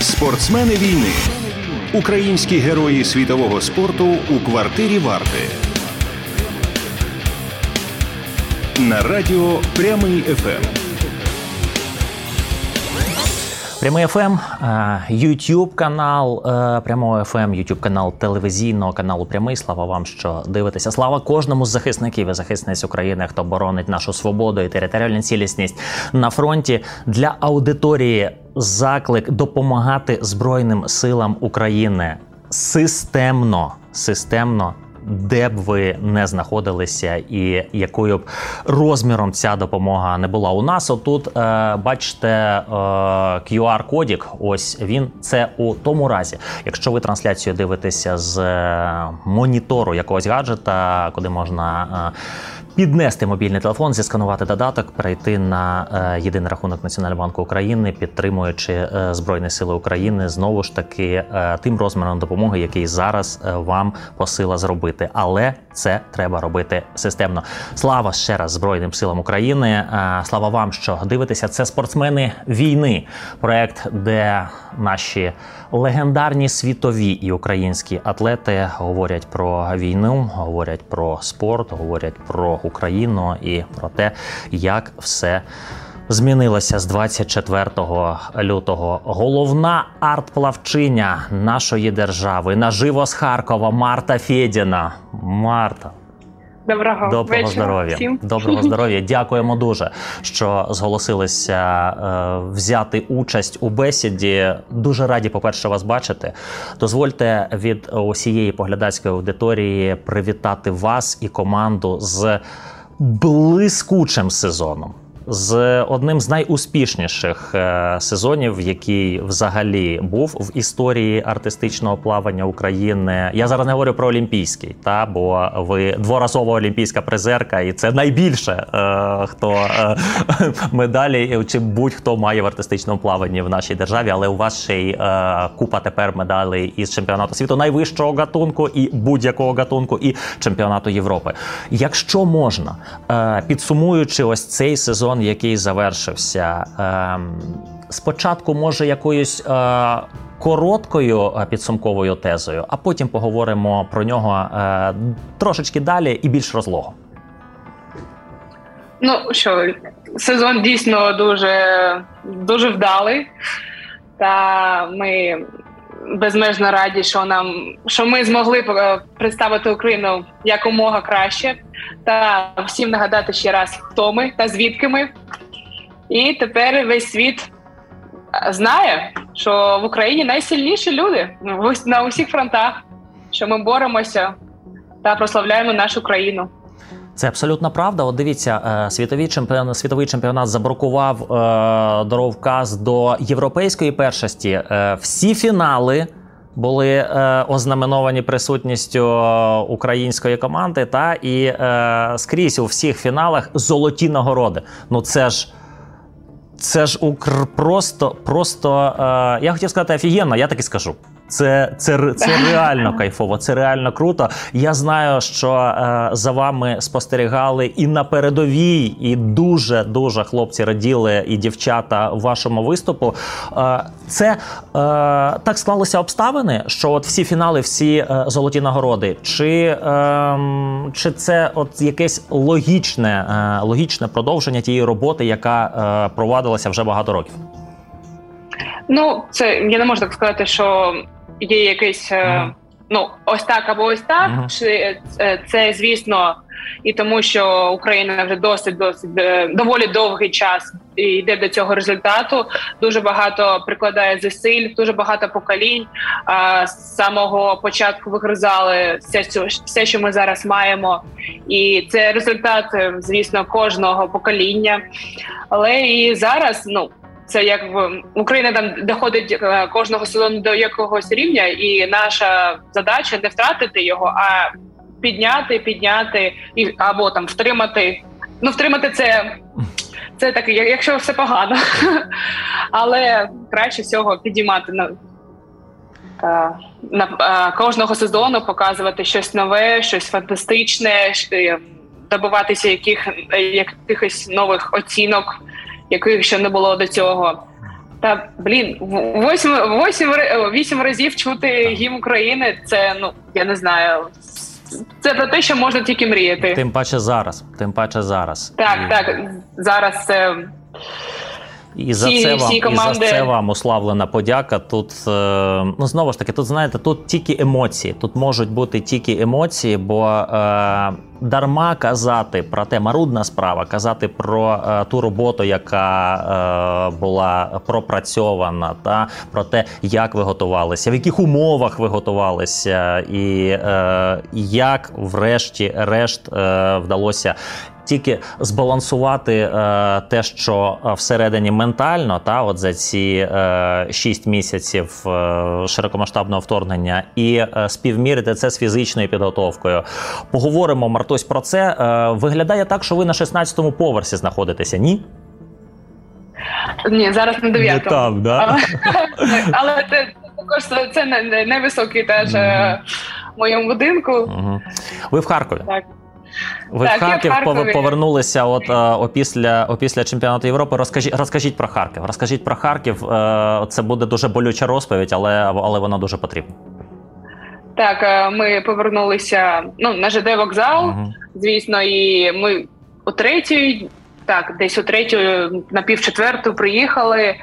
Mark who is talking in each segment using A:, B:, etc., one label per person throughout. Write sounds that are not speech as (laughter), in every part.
A: Спортсмени війни. Українські герої світового спорту у квартирі Марти. На радіо Прямий ФМ.
B: Прямий ФМ, YouTube е, канал е, прямого ФМ, YouTube канал телевізійного каналу Прямий. Слава вам, що дивитеся. Слава кожному з захисників і захисниць України, хто боронить нашу свободу і територіальну цілісність на фронті для аудиторії. Заклик допомагати Збройним силам України системно, системно де б ви не знаходилися, і якою б розміром ця допомога не була. У нас отут е, бачите е, QR-кодік. Ось він це у тому разі, якщо ви трансляцію дивитеся з е, монітору якогось гаджета, куди можна. Піднести мобільний телефон, зісканувати додаток, перейти на е, єдиний рахунок Національного банку України, підтримуючи е, Збройні Сили України знову ж таки е, тим розміром допомоги, який зараз вам посила зробити. Але це треба робити системно. Слава ще раз Збройним силам України. Е, слава вам, що дивитеся. Це спортсмени війни. Проект, де наші легендарні світові і українські атлети говорять про війну, говорять про спорт, говорять про Україну і про те, як все. Змінилося з 24 лютого. Головна артплавчиня нашої держави наживо з Харкова Марта Федіна. Марта.
C: Доброго
B: Доброго
C: вечора
B: здоров'я. Доброго (laughs) здоров'я. Дякуємо дуже, що зголосилися е, взяти участь у бесіді. Дуже раді, по-перше, вас бачити. Дозвольте від усієї поглядацької аудиторії привітати вас і команду з блискучим сезоном з одним з найуспішніших е, сезонів, який взагалі був в історії артистичного плавання України. Я зараз не говорю про Олімпійський, та бо ви дворазова олімпійська призерка, і це найбільше е, хто е, (laughs) медалі чи будь-хто має в артистичному плаванні в нашій державі. Але у вас ще й купа тепер медалей із чемпіонату світу найвищого гатунку і будь-якого гатунку, і чемпіонату Європи. Якщо можна, підсумуючи ось цей сезон сезон, який завершився, ем, спочатку може якоюсь е, короткою е, підсумковою тезою, а потім поговоримо про нього е, трошечки далі і більш розлого.
C: Ну що, сезон дійсно дуже дуже вдалий, та ми безмежно раді, що нам що ми змогли представити Україну якомога краще, та всім нагадати ще раз, хто ми та звідки ми. І тепер весь світ знає, що в Україні найсильніші люди на усіх фронтах, що ми боремося та прославляємо нашу країну.
B: Це абсолютно правда. От дивіться, е, світовий чемпіонат світовий чемпіонат забракував е, дороговказ до європейської першості. Е, всі фінали. Були е, ознаменовані присутністю української команди, та і е, скрізь у всіх фіналах золоті нагороди. Ну це ж це ж укр просто, просто е, я хотів сказати офігенно, я так і скажу. Це це, це реально кайфово, це реально круто. Я знаю, що е, за вами спостерігали і на передовій, і дуже дуже хлопці раділи і дівчата вашому виступу. Е, це е, так склалися обставини, що от всі фінали, всі е, золоті нагороди, чи е, чи це от якесь логічне, е, логічне продовження тієї роботи, яка е, провадилася вже багато років.
C: Ну, це я не можу так сказати, що є якийсь mm. ну ось так або ось так. Mm. Чи е, це звісно, і тому, що Україна вже досить досить е, доволі довгий час і йде до цього результату. Дуже багато прикладає зусиль, дуже багато поколінь. А з самого початку вигризали все, все, що ми зараз маємо, і це результат, звісно, кожного покоління. Але і зараз ну. Це як в Україна там доходить е, кожного сезону до якогось рівня, і наша задача не втратити його, а підняти, підняти і або там втримати. Ну, втримати це це таке, якщо все погано, (laughs) але краще всього підіймати на е, на е, кожного сезону, показувати щось нове, щось фантастичне, добиватися яких якихось нових оцінок яких ще не було до цього. Та блін, восьм, восьм, вісім разів чути гімн України. Це ну я не знаю. Це про те, що можна тільки мріяти.
B: Тим паче зараз. Тим паче зараз.
C: Так, і... так. Зараз це.
B: І за всі, це вам всі команди... і за це вам уславлена подяка. Тут е, ну знову ж таки, тут знаєте, тут тільки емоції. Тут можуть бути тільки емоції, бо е, дарма казати про те, марудна справа, казати про е, ту роботу, яка е, була пропрацьована, та про те, як ви готувалися, в яких умовах ви готувалися, і е, як, врешті-решт, е, вдалося тільки збалансувати е, те, що всередині ментально, та от за ці е, 6 місяців е, широкомасштабного вторгнення, і е, співмірити це з фізичною підготовкою. Поговоримо Мартось про це. Е, виглядає так, що ви на 16-му поверсі знаходитеся, ні?
C: Ні, зараз на 9-му. Не
B: там, да?
C: Але це також це невисокий теж mm-hmm. в моєму будинку.
B: Ви в Харкові? Так. Ви так, в Харків в повернулися от е, опісля опісля чемпіонату Європи. Розкажіть розкажіть про Харків. Розкажіть про Харків. Е, це буде дуже болюча розповідь, але але вона дуже потрібна.
C: Так, е, ми повернулися ну, на ЖД вокзал, угу. звісно, і ми о третій, так, десь о третю, на півчетверту приїхали.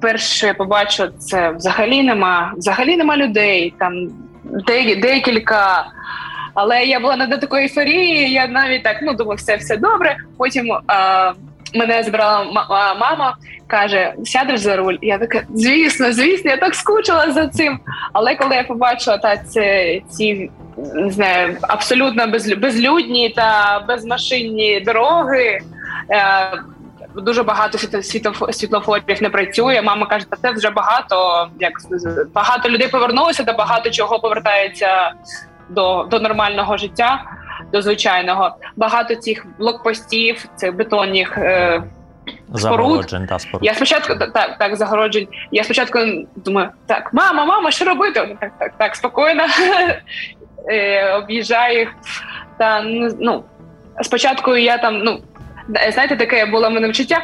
C: Перше побачу, це взагалі нема, взагалі нема людей. Там декілька але я була не до такої ейфорії, я навіть так ну думаю, все все добре. Потім а, мене збирала мама, каже: сядеш за руль. Я така, звісно, звісно, я так скучила за цим. Але коли я побачила та це ці не знаю, абсолютно безлюдні та безмашинні дороги. Е, Дуже багато світлофорів не працює. Мама каже, та це вже багато. Як багато людей повернулося, та багато чого повертається до до нормального життя, до звичайного. Багато цих блокпостів, цих бетонних е, споруд.
B: Та, споруд.
C: Я спочатку так, так, загороджень. Я спочатку думаю, так, мама, мама, що робити? Так, так, так, спокійно (laughs) е, об'їжджаю їх. Та ну спочатку я там, ну знаєте, таке було мене вчуття.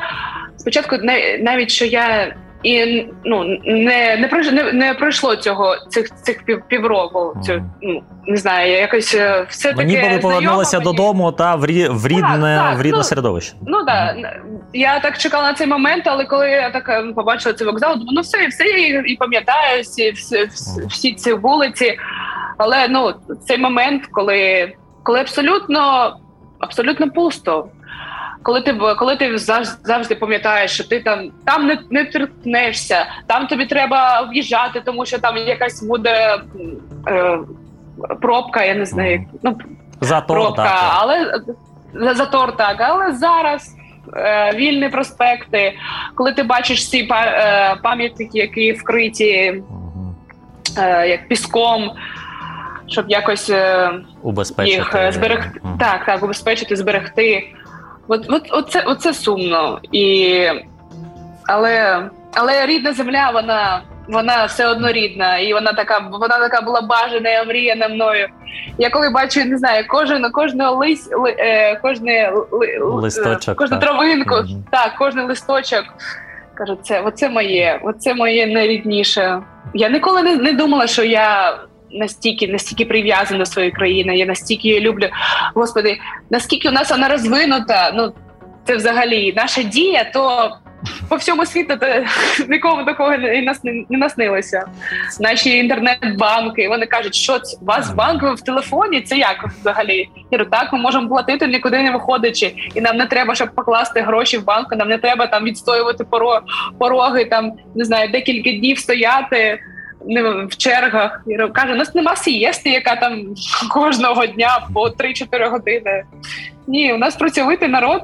C: Спочатку навіть що я і ну не не не, не пройшло цього цих цих пів півроку. Цю ну не знаю, якось е, все таке
B: ніби ви повернулися мені. додому та в рі, в рідне так, так, в рідне ну, середовище.
C: Ну так я так чекала на цей момент, але коли я так е, побачила цей вокзал, думаю, ну все, все я і пам'ятаю всі, всі, всі ці вулиці. Але ну цей момент, коли коли абсолютно абсолютно пусто коли ти коли ти завжди, пам'ятаєш, що ти там там не не торкнешся, там тобі треба в'їжджати, тому що там якась буде е, пробка, я не знаю, ну
B: затор,
C: пробка, так. але затор так, але зараз. Е, вільні проспекти, коли ти бачиш ці е, пам'ятники, які вкриті е, як піском, щоб якось
B: убезпечити
C: їх зберегти. Uh-huh. Так, так, убезпечити, зберегти. От, от, оце, оце сумно. І... Але але рідна земля, вона вона все одно рідна, і вона така вона така була бажана і омріяна мною. Я коли бачу, не знаю, кожен кожного лис, ли, е, кожне ли,
B: листочок,
C: кожну
B: так.
C: травинку, mm-hmm. так, кожен листочок. Кажу, це оце моє, оце моє найрідніше. Я ніколи не, не думала, що я настільки настільки прив'язана до своєї країни. Я настільки її люблю. Господи, наскільки у нас вона розвинута? Ну це взагалі наша дія, то по всьому світу то (laughs) нікому такого не нас не, не наснилося. Наші інтернет-банки вони кажуть, що це у вас банк в телефоні. Це як взагалі? Я говорю, так ми можемо платити нікуди не виходячи, і нам не треба, щоб покласти гроші в банку. Нам не треба там відстоювати пороги, там не знаю, декілька днів стояти в чергах і каже: у нас нема сієсти, яка там кожного дня по 3-4 години. Ні, у нас працьовитий народ.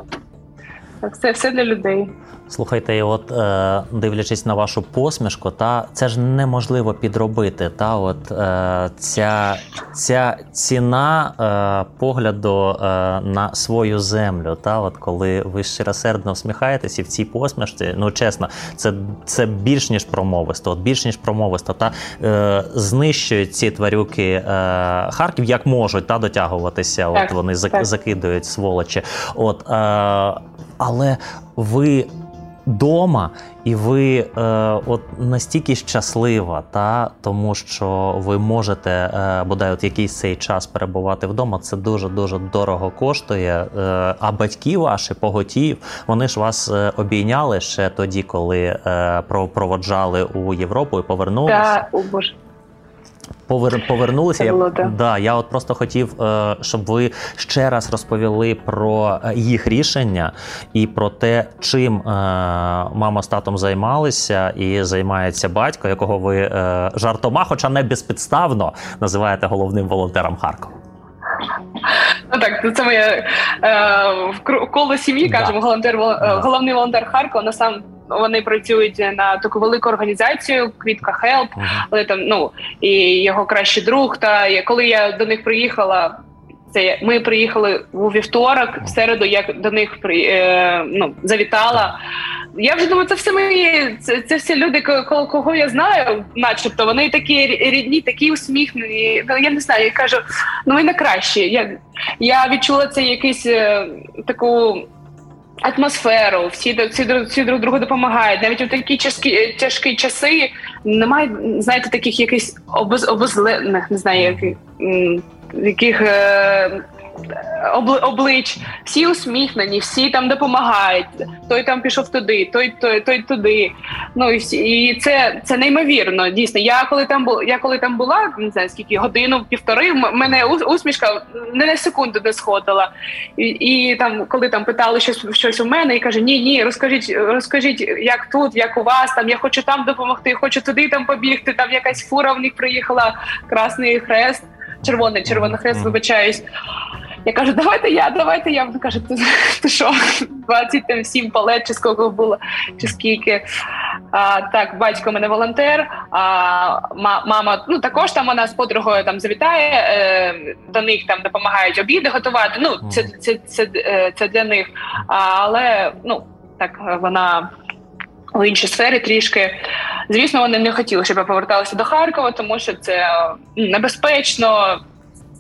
C: Це все для людей.
B: Слухайте, от е, дивлячись на вашу посмішку, та це ж неможливо підробити. Та от е, ця ця ціна е, погляду е, на свою землю. Та от коли ви щиросердно усміхаєтесь і в цій посмішці, ну чесно, це це більш ніж промовисто. От більш ніж промовисто, та е, знищують ці тварюки е, Харків, як можуть та дотягуватися. Так, от вони так. закидують сволочі. От е, але ви дома, і ви е, от настільки щаслива, та тому що ви можете е, бодай от якийсь цей час перебувати вдома. Це дуже дуже дорого коштує. Е, а батьки ваші поготів, вони ж вас е, обійняли ще тоді, коли е, проводжали у Європу і повернулися.
C: Та, о Боже.
B: Повер... Повернулися.
C: Це було,
B: я, да, я от просто хотів, е, щоб ви ще раз розповіли про е, їх рішення і про те, чим е, мама з татом займалися, і займається батько, якого ви жартома, хоча не безпідставно називаєте головним волонтером Харкова.
C: Ну так, це моє е, в коло сім'ї,
B: Да.
C: кажемо, волонтер, вол- е, головний волонтер Харкова. На сам вони працюють на таку велику організацію Квітка Help. але там ну і його кращий друг. Та і коли я до них приїхала, це ми приїхали у вівторок, в середу я до них при е, ну завітала. Я вже думаю, це все мої, це, це всі люди, ко- ко- кого я знаю, начебто вони такі рідні, такі усміхнені. Ну я не знаю. Я кажу, ну ви найкращі. Я, я відчула це якийсь е, таку. Атмосферу, всі, всі, всі друг другу допомагають. Навіть у такі часки, тяжкі часи немає, знаєте, таких якихось обез, обезлених, не знаю, яких, яких е, облич. Всі усміхнені, всі там допомагають. Той там пішов туди, той, той, той туди. Ну і всі, і це, це неймовірно. Дійсно. Я коли там була, я коли там була, не знаю скільки годину, півтори, мене усмішка не на секунду не сходила. І, і там, коли там питали щось щось у мене, і каже: Ні, ні, розкажіть, розкажіть, як тут, як у вас там. Я хочу там допомогти, хочу туди там побігти. Там якась фура в них приїхала, Красний Хрест, червоний, червоний хрест, вибачаюсь. Я кажу, давайте я, давайте я. Він каже, ти, (laughs) ти що, 27 палет чи скільки було, чи скільки. А, так, батько мене волонтер, а ма- мама, ну також там вона з подругою там завітає, е, до них там допомагають обіди готувати. Ну, це, це, це, це, це для них. А, але ну так вона у іншій сфері трішки. Звісно, вони не хотіли, щоб я поверталася до Харкова, тому що це е, небезпечно.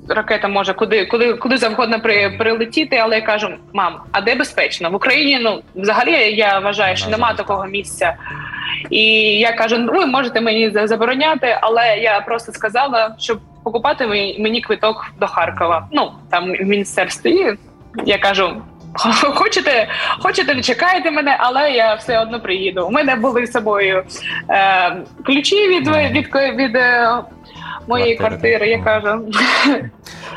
C: Ракета може куди, куди, куди завгодно при, прилетіти, але я кажу: мам, а де безпечно? В Україні ну взагалі я вважаю, що нема такого місця. І я кажу: ну ви можете мені забороняти, але я просто сказала, щоб покупати мені, мені квиток до Харкова. Ну там в міністерстві. І я кажу: (laughs) хочете, хочете, не чекайте мене, але я все одно приїду. У мене були з собою е, ключі від, від, від, від е, моєї
B: Квартири,
C: квартири. Я кажу, (laughs)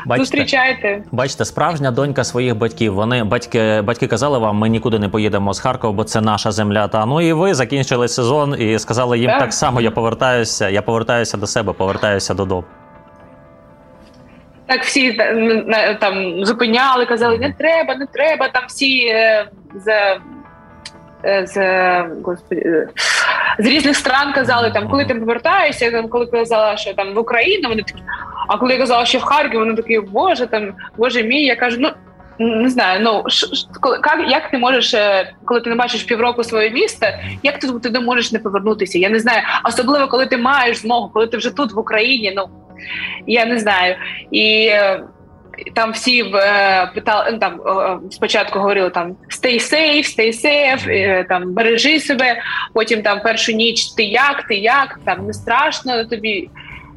B: Бачите,
C: зустрічайте.
B: бачите, справжня донька своїх батьків. Вони батьки, батьки казали вам, ми нікуди не поїдемо з Харкова, бо це наша земля. Та ну і ви закінчили сезон і сказали їм
C: Так.
B: так само. Я повертаюся, я повертаюся до себе, повертаюся додому.
C: Так всі на- там зупиняли, казали, не треба, не треба. Там всі е, з, е, з, господи, е, з різних стран казали, там, коли ти повертаєшся, там, коли казала, що там в Україну, вони такі. А коли я казала, що в Харків, вони такі, боже, там, боже мій, я кажу, ну. Не знаю, ну ш- ш- коли як, як ти можеш, е, коли ти не бачиш півроку своє місто, як ти туди можеш не повернутися? Я не знаю. Особливо, коли ти маєш змогу, коли ти вже тут в Україні. Ну я не знаю. І е, там всі е, питали, ну, там спочатку говорили там stay safe, stay safe, е, там бережи себе. Потім там першу ніч ти як, ти як, там не страшно тобі.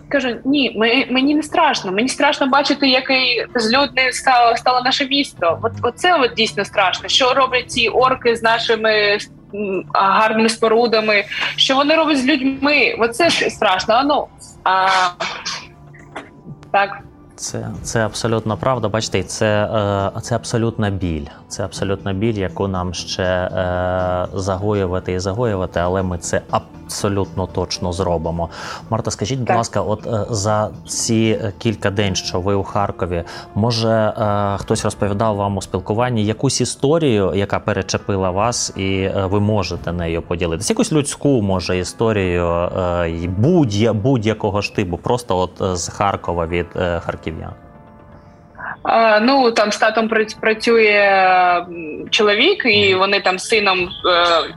C: Кажу, ні, ми, мені не страшно. Мені страшно бачити, який злюдне стало, стало наше місто. От оце от дійсно страшно. Що роблять ці орки з нашими гарними спорудами? Що вони роблять з людьми? Оце страшно. А ну а, так.
B: Це, це абсолютно правда. Бачите, це, е, це абсолютна біль. Це абсолютна біль, яку нам ще е, загоювати і загоювати, але ми це абсолютно точно зробимо. Марта, скажіть, будь ласка, от е, за ці е, кілька день, що ви у Харкові, може е, хтось розповідав вам у спілкуванні якусь історію, яка перечепила вас, і ви можете нею поділитися? Якусь людську, може, історію е, будь- будь-якого ж типу, просто от з Харкова від е, А,
C: Ну там з татом працює чоловік, і вони там з сином е,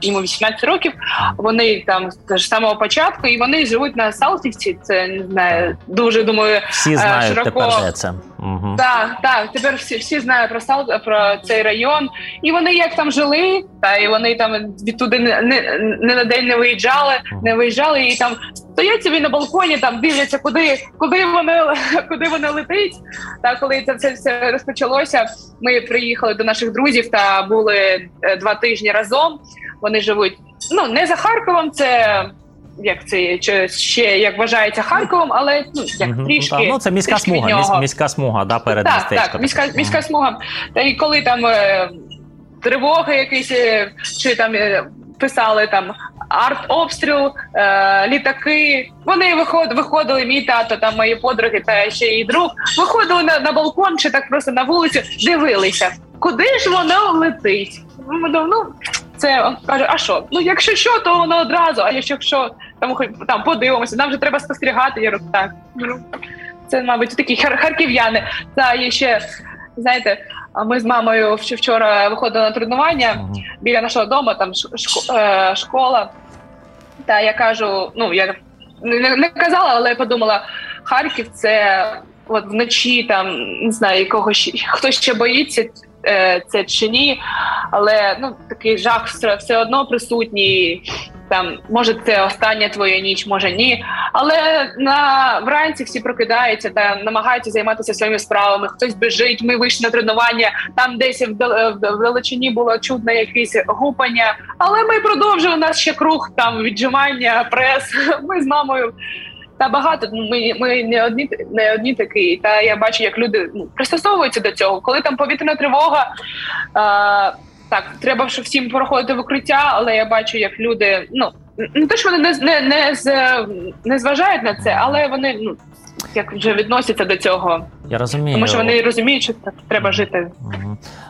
C: йому 18 років. Вони там з самого початку, і вони живуть на Салтівці. Це не знаю, дуже думаю,
B: всі
C: е,
B: знають
C: широко.
B: тепер де це. Угу.
C: Так, так, тепер всі всі знають про Сал про цей район, і вони як там жили, та і вони там відтуди не не, не на день не виїжджали, не виїжджали і там стоять собі на балконі, там дивляться, куди куди вони (laughs) куди вони летить. Та коли це все все розпочалося, ми приїхали до наших друзів та були е, два тижні разом. Вони живуть ну не за Харковом, це. Як це чи ще як вважається Харковом, але ну як
B: Мгм.
C: трішки
B: Ну, ну це міська
C: трішки
B: смуга,
C: нього.
B: міс- міська смуга, да, перед
C: так,
B: містечком.
C: так, міська міська смуга. Та і коли там е, тривоги якісь е, чи там е, писали там артобстріл, е, літаки. Вони виход, виходили, мій тато, там мої подруги та ще і друг, виходили на, на балкон чи так просто на вулицю, дивилися, куди ж воно летить. Думали, ну це каже, а що? Ну якщо що, то воно одразу, а якщо що, там хоч там подивимося, нам вже треба спостерігати. Я говорю, так. Ну, Це, мабуть, такі хар- харків'яни. Та є ще, знаєте, ми з мамою вч- вчора виходили на тренування біля нашого дому, там шко- е, школа. Та я кажу, ну я не, не казала, але я подумала, Харків це от вночі там не знаю, кого ще хто ще боїться е, це чи ні, але ну такий жах все, все одно присутній. Там може це остання твоя ніч, може ні. Але на вранці всі прокидаються та намагаються займатися своїми справами. Хтось біжить. Ми вийшли на тренування. Там десь вдал- вдалечині було чутно якесь гупання. Але ми продовжили у нас ще круг там віджимання, прес. (laughs) Ми з мамою. Та багато ну, ми, ми не одні не одні такі. Та я бачу, як люди ну, пристосовуються до цього. Коли там повітряна тривога, так треба щоб всім проходити в укриття, але я бачу, як люди ну не те, що вони не не, не, з- не зважають на це, але вони ну як вже відносяться до цього,
B: Я розумію.
C: тому що вони розуміють, що так треба жити.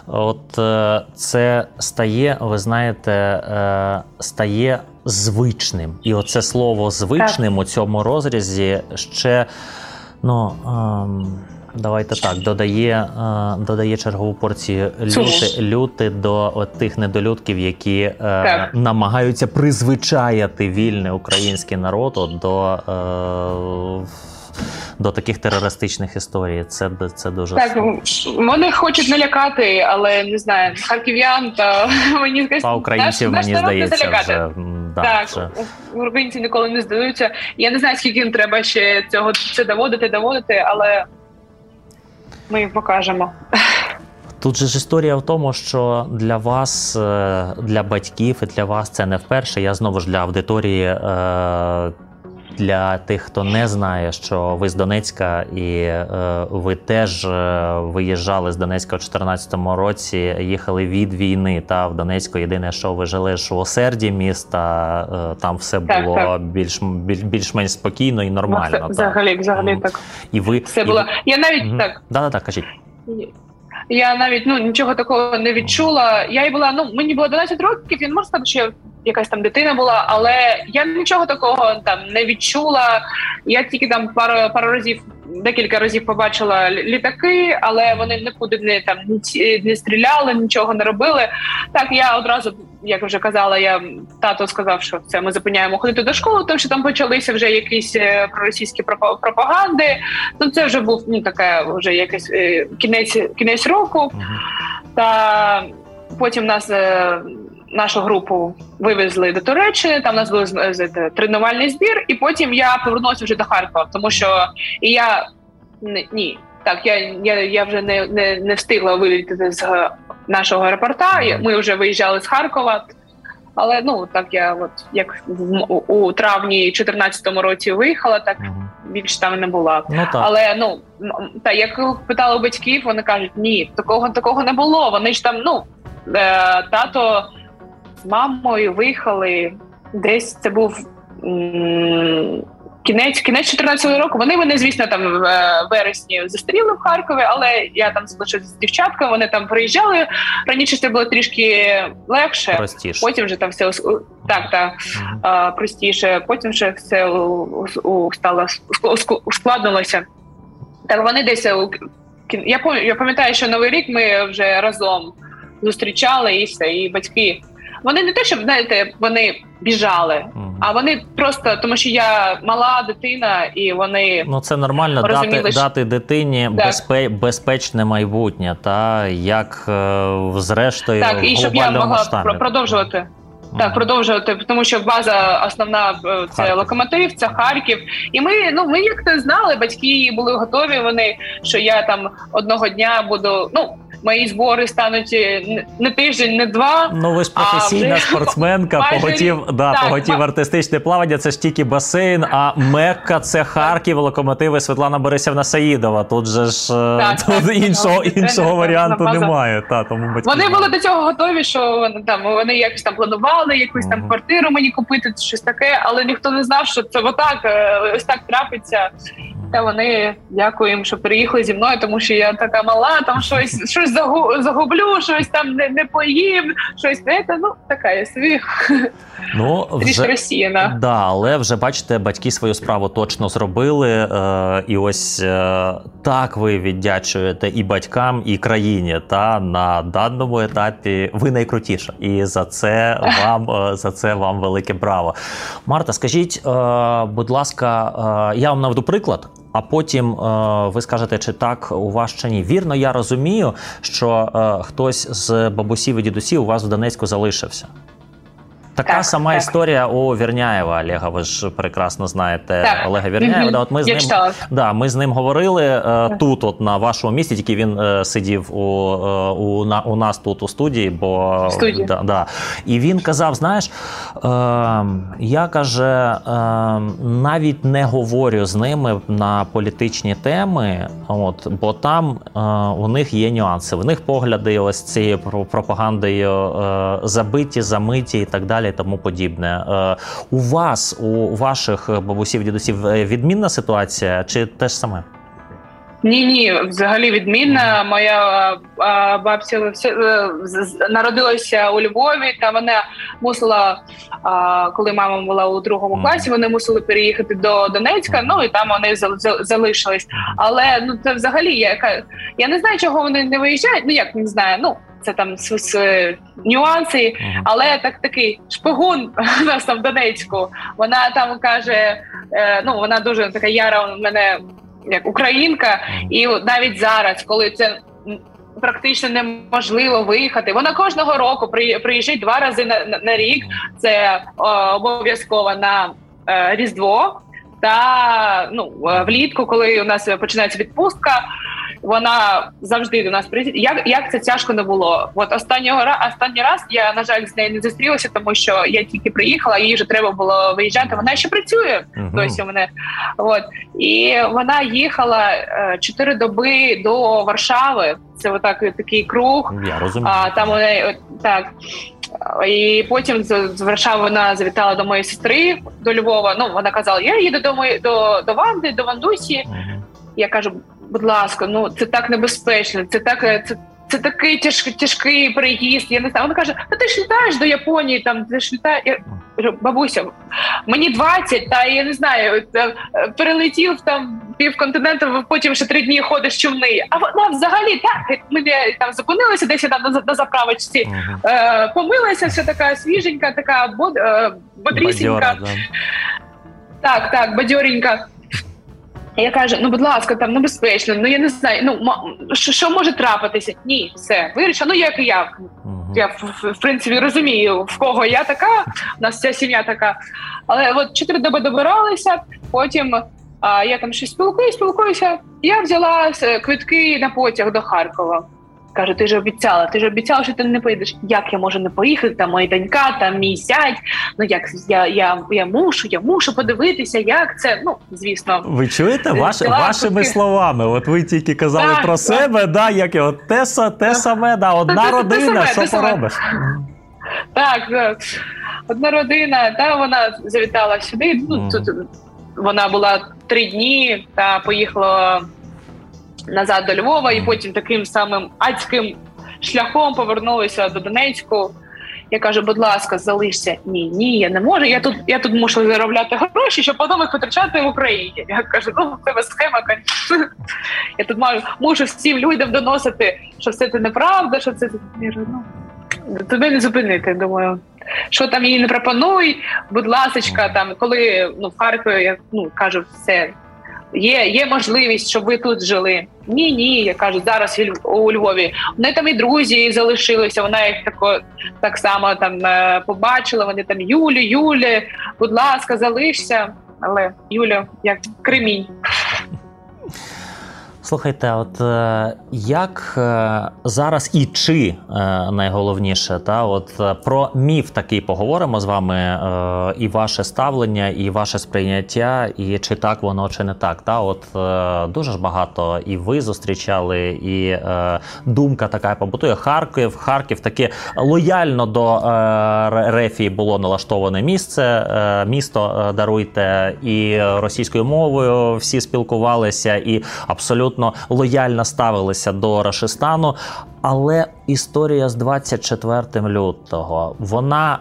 B: От е, це стає, ви знаєте, е, стає звичним. І оце слово звичним у цьому розрізі ще ну. ем, Давайте так, додає, е, додає чергову порцію люти, люти до от тих недолюдків, які е,
C: Так.
B: намагаються призвичаяти вільний український народ от до, е, до таких терористичних історій. Це, це дуже
C: Так
B: сумно.
C: вони хочуть налякати, але не знаю, харків'ян та (laughs) мені здається,
B: Та українців,
C: наш-
B: мені здається, вже да,
C: так,
B: вже.
C: українці ніколи не здаються. Я не знаю, скільки їм треба ще цього це доводити, доводити, але ми їм покажемо.
B: Тут же ж історія в тому, що для вас, е, для батьків і для вас це не вперше. Я знову ж для аудиторії. Для тих, хто не знає, що ви з Донецька, і е, ви теж е, виїжджали з Донецька у 2014 році, їхали від війни. Та в Донецьку єдине, що ви жили ж у осерді міста, е, там все було
C: так.
B: більш, більш більш-менш спокійно і нормально.
C: Це
B: та.
C: взагалі, взагалі так.
B: І ви
C: Все
B: і
C: було.
B: ви-
C: Я навіть
B: Мгм.
C: так.
B: Да, да, так, кажіть.
C: Я навіть ну нічого такого не відчула. Я й була, ну мені було 12 років, я не можу сказати, що я якась там дитина була, але я нічого такого там не відчула. Я тільки там пару пару разів, декілька разів побачила літаки, але вони нікуди не там не стріляли, нічого не робили. Так, я одразу, як вже казала, я тато сказав, що це ми зупиняємо ходити до школи, тому що там почалися вже якісь е, проросійські пропаганди. Ну це вже був ну таке, вже якийсь е, кінець кінець року. Та потім нас е, нашу групу вивезли до Туреччини. Там у нас був тренувальний збір, і потім я повернулася вже до Харкова, тому що і я ні. Так, я, я, я вже не, не, не встигла вилітати з нашого аеропорта. Ми вже виїжджали з Харкова. Але ну так я от як в- у, травні 2014 році виїхала, так
B: Мгм.
C: більш там не була.
B: Ну так.
C: Але ну та як питала у батьків, вони кажуть, ні, такого такого не було. Вони ж там, ну е, тато з мамою виїхали десь. Це був м, кінець, кінець 14 року. Вони мене, звісно, там в е, вересні зустріли в Харкові, але я там залишилася з дівчаткою. Вони там приїжджали. Раніше це було трішки легше.
B: Простіше.
C: Потім вже там все так, так а, простіше. Потім вже все у, стало ускладнилося. Так вони десь я пам'ятаю, що новий рік ми вже разом зустрічали і все, і батьки. Вони не те, щоб знаєте, вони біжали, а вони просто тому, що я мала дитина, і вони
B: ну це нормально дати що... дати дитині безпе... безпечне майбутнє, та як е, зрештою
C: так і щоб я могла масштабі. продовжувати. Так, продовжувати, тому що база основна е, це Харків. локомотив, це Харків. І ми ну ми як то знали, батьки були готові. Вони що я там одного дня буду. Ну мої збори стануть е, не тиждень, не два.
B: Ну ви ж професійна вже... спортсменка, майже... поготів да, так, поготів артистичне плавання. Це ж тільки басейн. А Мекка це Харків, локомотиви Світлана Борисівна Саїдова. Тут же ж е, так, тут так, іншого так, іншого варіанту немає. Та тому батьки
C: вони були до цього готові, що там вони якось там планували якусь mm. там квартиру мені купити, щось таке, але ніхто не знав, що це отак е, ось так трапиться. Та вони дякую їм, що приїхали зі мною, тому що я така мала, там щось щось загублю, щось там не не поїм, щось не ну така я собі.
B: Ну, (laughs) вже, Росіяна. Да, але вже бачите, батьки свою справу точно зробили. Е, І ось е, так ви віддячуєте і батькам, і країні. Та на даному етапі ви найкрутіша. І за це (laughs) вам е, за це вам велике браво. Марта, скажіть, е, будь ласка, е, я вам наведу приклад. А потім е, ви скажете, чи так у вас чи ні. Вірно, я розумію, що е, хтось з бабусів і дідусів у вас в Донецьку залишився. Така так, сама так. історія у Вірняєва Олега. Ви ж прекрасно знаєте так. Олега Вірняєва. Mm-hmm. Да, от ми з ним да, ми з ним говорили е, тут, от на вашому місці. Тільки він е, сидів у е, у, на, у нас тут у студії, бо
C: студії.
B: Да, да. і він казав: знаєш, е, я каже, е, навіть не говорю з ними на політичні теми, от бо там е, у них є нюанси. В них погляди, ось цією пропагандою е, забиті, замиті і так далі далі, тому подібне. Е, у вас, у ваших бабусів, дідусів е, відмінна ситуація чи те ж саме?
C: Ні, ні, взагалі відмінна. Моя а, бабця все, народилася у Львові, та вона мусила, а, коли мама була у другому класі, вони мусили переїхати до Донецька. Ну і там вони залишились. Але ну це взагалі я я не знаю, чого вони не виїжджають. Ну як не знаю. Ну це там с, с, нюанси, але так такий шпигун (laughs) у нас там в Донецьку. Вона там каже: е, ну вона дуже така яра у мене як українка, і навіть зараз, коли це. Практично неможливо виїхати. Вона кожного року приїжджає два рази на на, на рік. Це обов'язково на е, різдво та ну влітку, коли у нас починається відпустка вона завжди до нас приїздить. Як як це тяжко не було? От останнього останній раз я на жаль з нею не зустрілася, тому що я тільки приїхала, їй вже треба було виїжджати. Вона ще працює uh-huh. досі. Мене от і вона їхала е, чотири доби до Варшави. Це отак такий круг.
B: Я розумію.
C: А там вони так. І потім з Варшави вона завітала до моєї сестри до Львова. Ну вона казала: Я їду до мої до до Ванди, до Вандусі. Uh-huh. Я кажу: будь ласка, ну це так небезпечно, це так е, це. Це такий тяжкий тяжкий приїзд. Я не знаю. Вона каже: Та ти ж літаєш до Японії, там ти ж літаєш. Я кажу, бабуся, мені 20, та я не знаю, е, перелетів там півконтиненту, потім ще три дні ходиш човни. А вона взагалі так. Ми там зупинилися десь там на, на заправочці, е, помилася, все така свіженька, така bod, е, бодрісінька. Бадьора, да. Так, так, бадьоренька. Я кажу, ну будь ласка, там небезпечно, ну я не знаю. Ну що, що може трапитися? Ні, все вирішено. Ну як і я. Uh-huh. Я в, в принципі розумію, в кого я така. У нас вся сім'я така. Але от чотири доби добиралися. Потім а, я там щось спілкуюся, спілкуюся. Я взяла е, квитки на потяг до Харкова. Каже, ти ж обіцяла, ти ж обіцяла, що ти не поїдеш. Як я можу не поїхати? Там моя донька, там мій зять. Ну як я я, я мушу, я мушу подивитися, як це. Ну звісно,
B: ви чуєте Ваш, вашими словами? От ви тільки казали так, про так. себе, да, як от те, те саме, да, одна те, родина. Те, що поробиш?
C: Так, так, одна родина, та вона завітала сюди. Ну тут вона була три дні та поїхала назад до Львова, і потім таким самим адським шляхом повернулися до Донецьку. Я кажу, будь ласка, залишся. Ні, ні, я не можу. Я тут я тут мушу заробляти гроші, щоб потім їх витрачати в Україні. Я кажу, ну в тебе схема. Я тут маю мушу всім людям доносити, що все це неправда, що це ну, тобі не зупинити. Думаю, що там їй не пропонуй, будь ласка, там коли ну в Харкові я ну кажу, все є є можливість, щоб ви тут жили. Ні, ні, я кажу, зараз у Львові. Вони там і друзі залишилися. Вона їх тако так само там е, побачила. Вони там Юлі, Юлі, будь ласка, залишся. Але Юля, як кремінь.
B: Слухайте, от е, як е, зараз і чи е, найголовніше, та от про міф такий поговоримо з вами, і ваше ставлення, і ваше сприйняття, і чи так воно, чи не так. Та от дуже ж багато і ви зустрічали, і думка така побутує. Харків, Харків таке лояльно до рефії було налаштоване місце. Місто даруйте і російською мовою всі спілкувалися, і абсолютно абсолютно лояльно ставилися до Рашистану. Але історія з 24 лютого вона.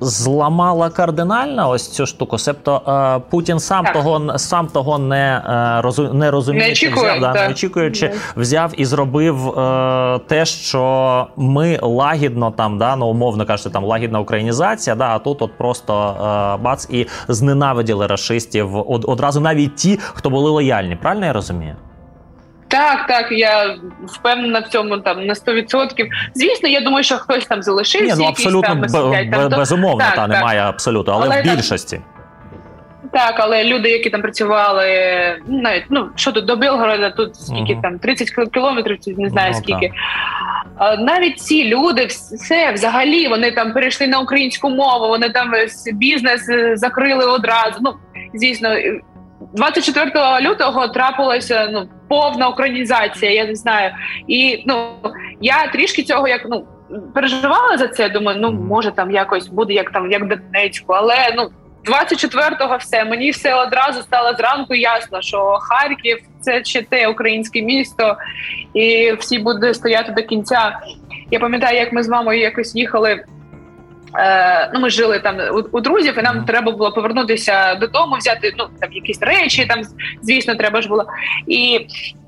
B: Зламала кардинально ось цю штуку. Себто е, Путін сам так. того сам того не е, не розуміючи, не взяв, да, не очікуючи, взяв і зробив е, те, що ми лагідно там, да, ну умовно кажучи, там лагідна українізація. Да, а тут от просто е, бац і зненавиділи расистів од, одразу навіть ті, хто були лояльні. Правильно я розумію?
C: Так, так, я впевнена в цьому там на 100%. Звісно, я думаю, що хтось там залишився.
B: Ні, ну абсолютно
C: там, сидять, там,
B: безумовно, та так. немає абсолютно, але, але в більшості.
C: Так, але люди, які там працювали, навіть ну що тут до Білгорода, тут скільки угу. там 30 кілометрів, не знаю ну, скільки. Так. Навіть ці люди, все взагалі вони там перейшли на українську мову, вони там бізнес е, закрили одразу. Ну звісно, 24 лютого трапилася ну повна українізація. Я не знаю, і ну я трішки цього як ну переживала за це. Думаю, ну може там якось буде як там, як Донецьку, але ну. 24-го все мені все одразу стало зранку ясно, що Харків це ще те українське місто, і всі будуть стояти до кінця. Я пам'ятаю, як ми з мамою якось їхали ну, Ми жили там у, у друзів, і нам треба було повернутися додому, взяти ну там якісь речі, там звісно, треба ж було. І Е,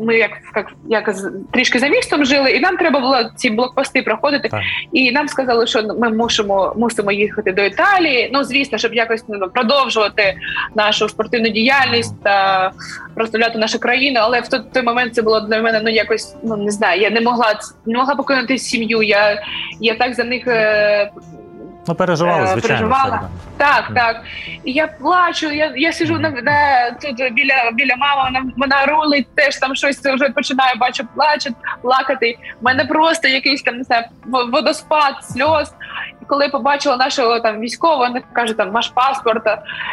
C: ми як як, як трішки за містом жили, і нам треба було ці блокпости проходити. Так. І нам сказали, що ми мусимо мусимо їхати до Італії. Ну звісно, щоб якось ну, продовжувати нашу спортивну діяльність та прославляти нашу країну. Але в той, той момент це було для мене ну якось ну не знаю. Я не могла не могла покинути сім'ю. Я я так за них е,
B: Ну, переживали, е, звичайно.
C: Переживала. Так, так. І я плачу, я я сижу на, на тут біля біля мами, вона вона рулить, теж там щось вже починає, бачу, плаче, плакати. У мене просто якийсь там не знаю, водоспад, сльоз. І коли я побачила нашого там військового, вони кажуть, там маш паспорт,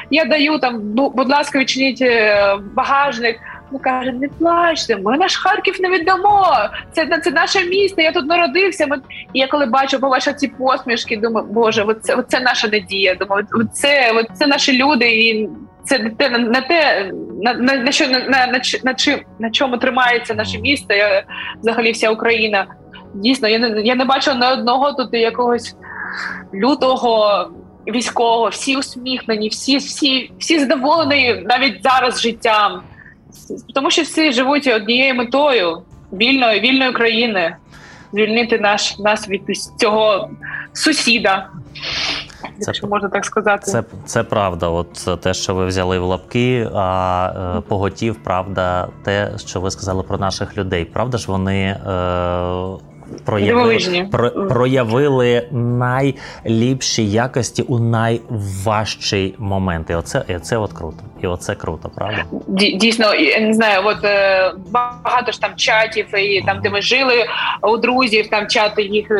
C: я даю там, будь ласка, відчиніть е, багажник. Ну каже, не плачте, ми наш Харків не віддамо. Це це наше місто. Я тут народився. Ми... І я коли бачу побачила ці посмішки, думаю, боже, оце, оце наша надія. Думаю, це це наші люди, і це те на те, на на, на що на, на, на, на, на чому тримається наше місто. Я, Взагалі, вся Україна. Дійсно, я не я не бачила ні одного тут якогось лютого. Військового, всі усміхнені, всі всі, всі задоволені навіть зараз життям тому що всі живуть однією метою вільної вільної країни, звільнити наш нас від цього сусіда. Це, Якщо можна так сказати,
B: це це правда. От те, що ви взяли в лапки, а е, поготів, правда, те, що ви сказали про наших людей. Правда ж, вони е, проявили, про, проявили найліпші якості у найважчий момент. І оце і це от круто. І оце круто, правда?
C: Дійсно, я не знаю, от е, багато ж там чатів, і там, де ми жили у друзів, там чати їх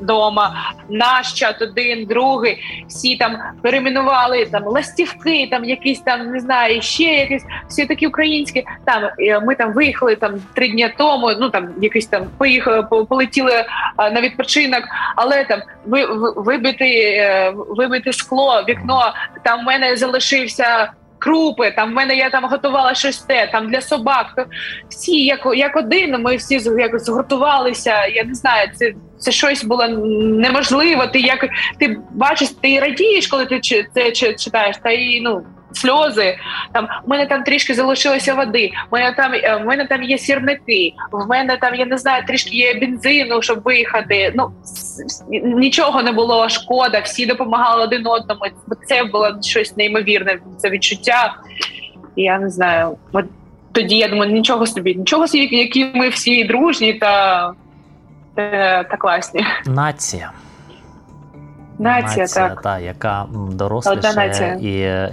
C: вдома, е, наш чат один, другий. Всі там перейменували там ластівки, там якісь там не знаю, ще якісь всі такі українські. Там е, ми там виїхали там три дні тому. Ну там якийсь там поїхали, полетіли на відпочинок, але там ви вибити, вибити скло, вікно. Там в мене залишився крупи. Там в мене я там готувала щось те, там для собак. То всі як як один. Ми всі якось згуртувалися. Я не знаю, це це щось було неможливо. Ти як ти бачиш, ти радієш, коли ти це читаєш, та і ну сльози. Там в мене там трішки залишилося води. В мене там е, в мене там є сірники. В мене там я не знаю, трішки є бензину, щоб виїхати. Ну нічого не було шкода. Всі допомагали один одному. Це було щось неймовірне. Це відчуття. Я не знаю. От тоді я думаю, нічого собі, нічого собі, які ми всі дружні та, та, та класні.
B: Нація.
C: Нація, нація так.
B: Та, яка доросліша і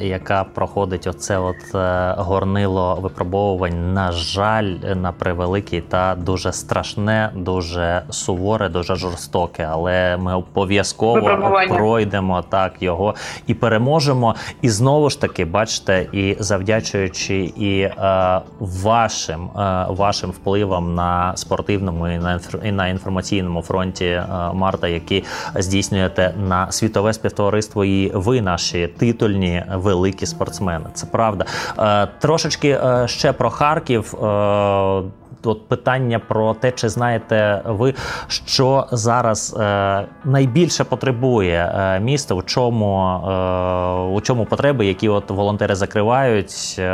B: яка проходить оце от е, горнило випробовувань, на жаль, на превеликий та дуже страшне, дуже суворе, дуже жорстоке. Але ми обов'язково пройдемо так його і переможемо. І знову ж таки, бачите, і завдячуючи і е, вашим е, вашим впливам на спортивному і на і на інформаційному фронті е, Марта, які здійснюєте на на світове співтовариство, і ви наші титульні великі спортсмени. Це правда. Е, трошечки е, ще про Харків. Е, От питання про те, чи знаєте ви, що зараз е, найбільше потребує е, місто, у чому е, у чому потреби, які от волонтери закривають. Е,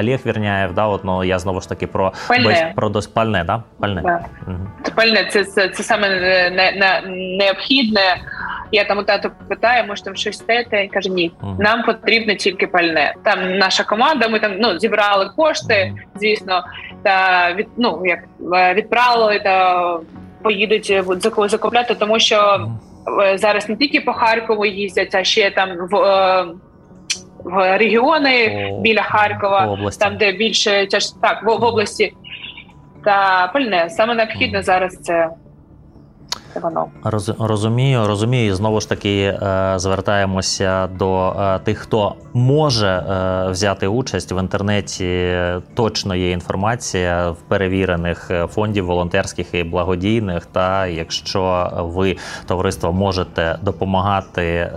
B: Олег Вірняєв, да, от, ну, я знову ж таки про
C: пальне.
B: про дос, пальне, да?
C: пальне. Да. Угу. Пальне це, це, це саме не, не, необхідне. Я там у тату питаю, може там щось тете, і каже, ні, нам потрібно тільки пальне. Там наша команда, ми там ну зібрали кошти, звісно, та від ну як е, відправили та поїдуть е, закупляти, тому що uh-huh. зараз не тільки по Харкову їздять, а ще там в. В регіони oh. біля Харкова, там де більше тяж так в, в області та пальне саме необхідне зараз це
B: воно. Роз, розумію, розумію. Знову ж таки е, звертаємося до е, тих, хто може е, взяти участь в інтернеті. Точно є інформація в перевірених фондів волонтерських і благодійних. Та якщо ви товариство можете допомагати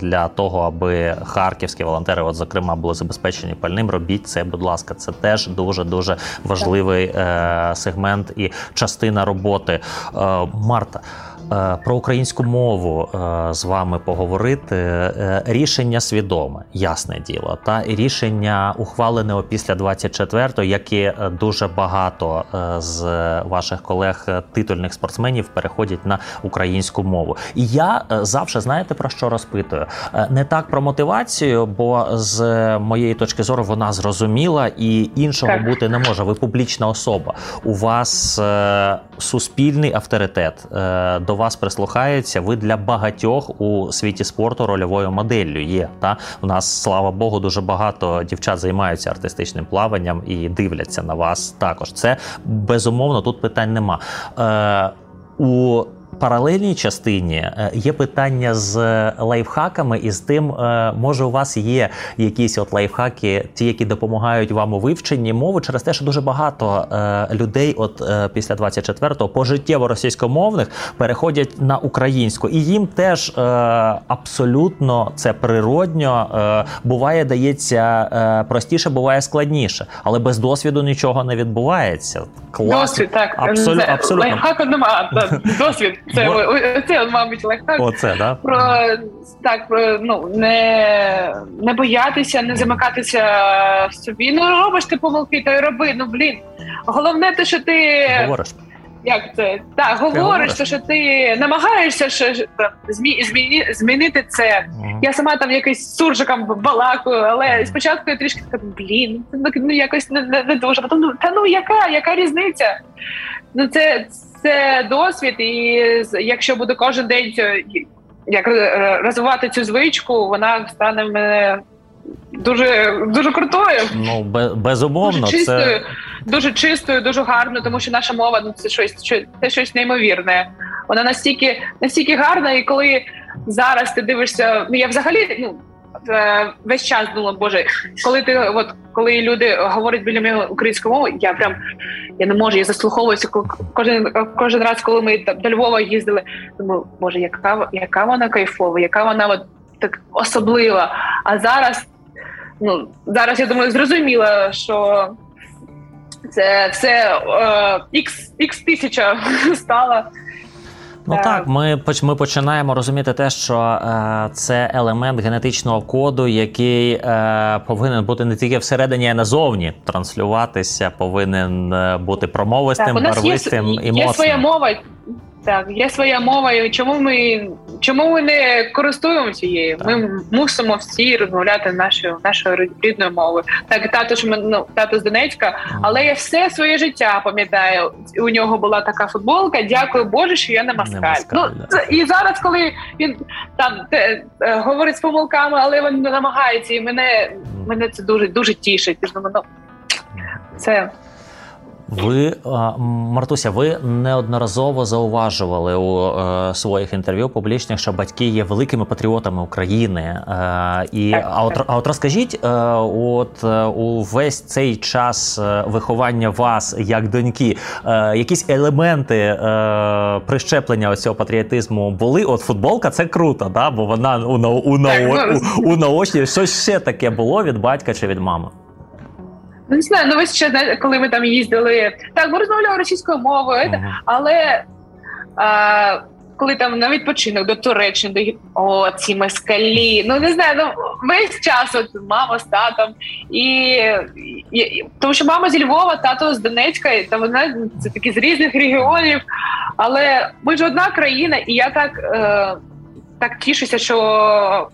B: для того, аби харківські волонтери, от зокрема, були забезпечені пальним, робіть це, будь ласка, це теж дуже дуже важливий сегмент і частина роботи. Марта. Е, про українську мову е, з вами поговорити. Е, рішення свідоме, ясне діло, та рішення ухвалене після 24-го, як і дуже багато з ваших колег титульних спортсменів переходять на українську мову. І я завжди знаєте про що розпитую? Не так про мотивацію, бо з моєї точки зору вона зрозуміла і іншого так. бути не може. Ви публічна особа. У вас суспільний авторитет. До вас прислухаються. Ви для багатьох у світі спорту рольовою моделлю є. Та у нас, слава Богу, дуже багато дівчат займаються артистичним плаванням і дивляться на вас. Також це безумовно тут питань нема. Е, у паралельній частині е, є питання з лайфхаками, і з тим, е, може, у вас є якісь от лайфхаки, ті, які допомагають вам у вивченні мови, через те, що дуже багато е, людей, от після 24-го, пожиттєво російськомовних переходять на українську, і їм теж абсолютно це природньо буває, дається простіше, буває складніше, але без досвіду нічого не відбувається.
C: Клас. Досвід, так абсолютно абсолютно. лайфхаку немає. Досвід. Це Бо... це, мабуть, легко.
B: Оце, да?
C: Про так, про ну не не боятися, не замикатися в собі. Ну робиш ти помилки, то й роби. Ну блін. Головне, те, що ти
B: говориш.
C: Як це так говориш, то що ти намагаєшся що, змі, зміні, змінити це. Uh-huh. Я сама там якийсь суржиком балакаю, але uh-huh. спочатку я трішки така, блін, ну якось не, не, не дуже. Потім ну та ну яка, яка різниця? Ну це це досвід, і якщо буде кожен день як е, розвивати цю звичку, вона стане в мене дуже дуже крутою.
B: Ну безумовно, дуже чистою, це...
C: дуже чистою, дуже гарною, тому що наша мова ну це щось це щось неймовірне. Вона настільки настільки гарна, і коли зараз ти дивишся, ну я взагалі ну. Е, весь час думала, боже, коли ти от коли люди говорять біля мене українською мовою, я прям я не можу, я заслуховуюся кожен кожен раз, коли ми до Львова їздили. Думаю, боже, яка яка вона кайфова, яка вона от так особлива. А зараз, ну зараз я думаю, зрозуміла, що це все е, x тисяча (laughs) стала.
B: Ну так, ми ми починаємо розуміти те, що е, це елемент генетичного коду, який е, повинен бути не тільки всередині, а й назовні. Транслюватися, повинен е, бути промовистим, так, і є,
C: є своя мова. Так, є своя мова, і чому ми чому ми не користуємося її? Ми мусимо всі розмовляти нашою нашою рідною мовою. Так, тато ж ну, тато з Донецька, але я все своє життя пам'ятаю. У нього була така футболка. Дякую Боже, що я не маскаль. Не маскаль ну це, і зараз, коли він там те, е, говорить з помилками, але він намагається, і мене мене це дуже дуже тішить. Ну, це
B: ви, Мартуся, ви неодноразово зауважували у е, своїх інтерв'ю публічних, що батьки є великими патріотами України. Е, і а от а от розкажіть, е, от у весь цей час виховання вас як доньки, якісь елементи прищеплення цього патріотизму були? От футболка це круто, да? бо вона у у, у, у, у наочні щось ще таке було від батька чи від мами.
C: Ну, не знаю, ну ви ще коли ми там їздили, так ми розмовляли російською мовою, uh-huh. але а, коли там на відпочинок до Туреччини, до о, ці москалі, ну не знаю, ну весь час от мама з татом, і, і тому що мама зі Львова, тато з Донецька, і там вона це такі з різних регіонів, але ми ж одна країна, і я так. Е, так тішуся, що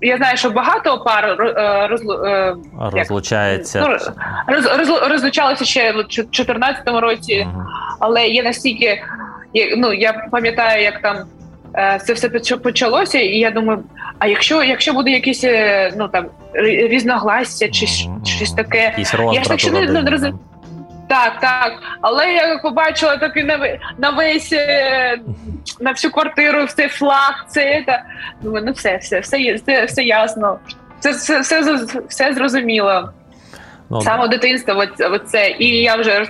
C: я знаю, що багато пар е, роз,
B: е, розлучається.
C: Ну, роз, роз, розлучалися ще в 2014 році, угу. але є настільки, ну я пам'ятаю, як там е, це все почалося, і я думаю, а якщо якщо буде якісь ну там різногласся чи щось таке,
B: я ж так що не, не розумію.
C: Так, так. Але я побачила такий на на весь е, на всю квартиру, цей флаг, це та думаю, ну все, все, все, все, все ясно. Це все, все, все зрозуміло. Ну, Саме дитинство, оце. і я вже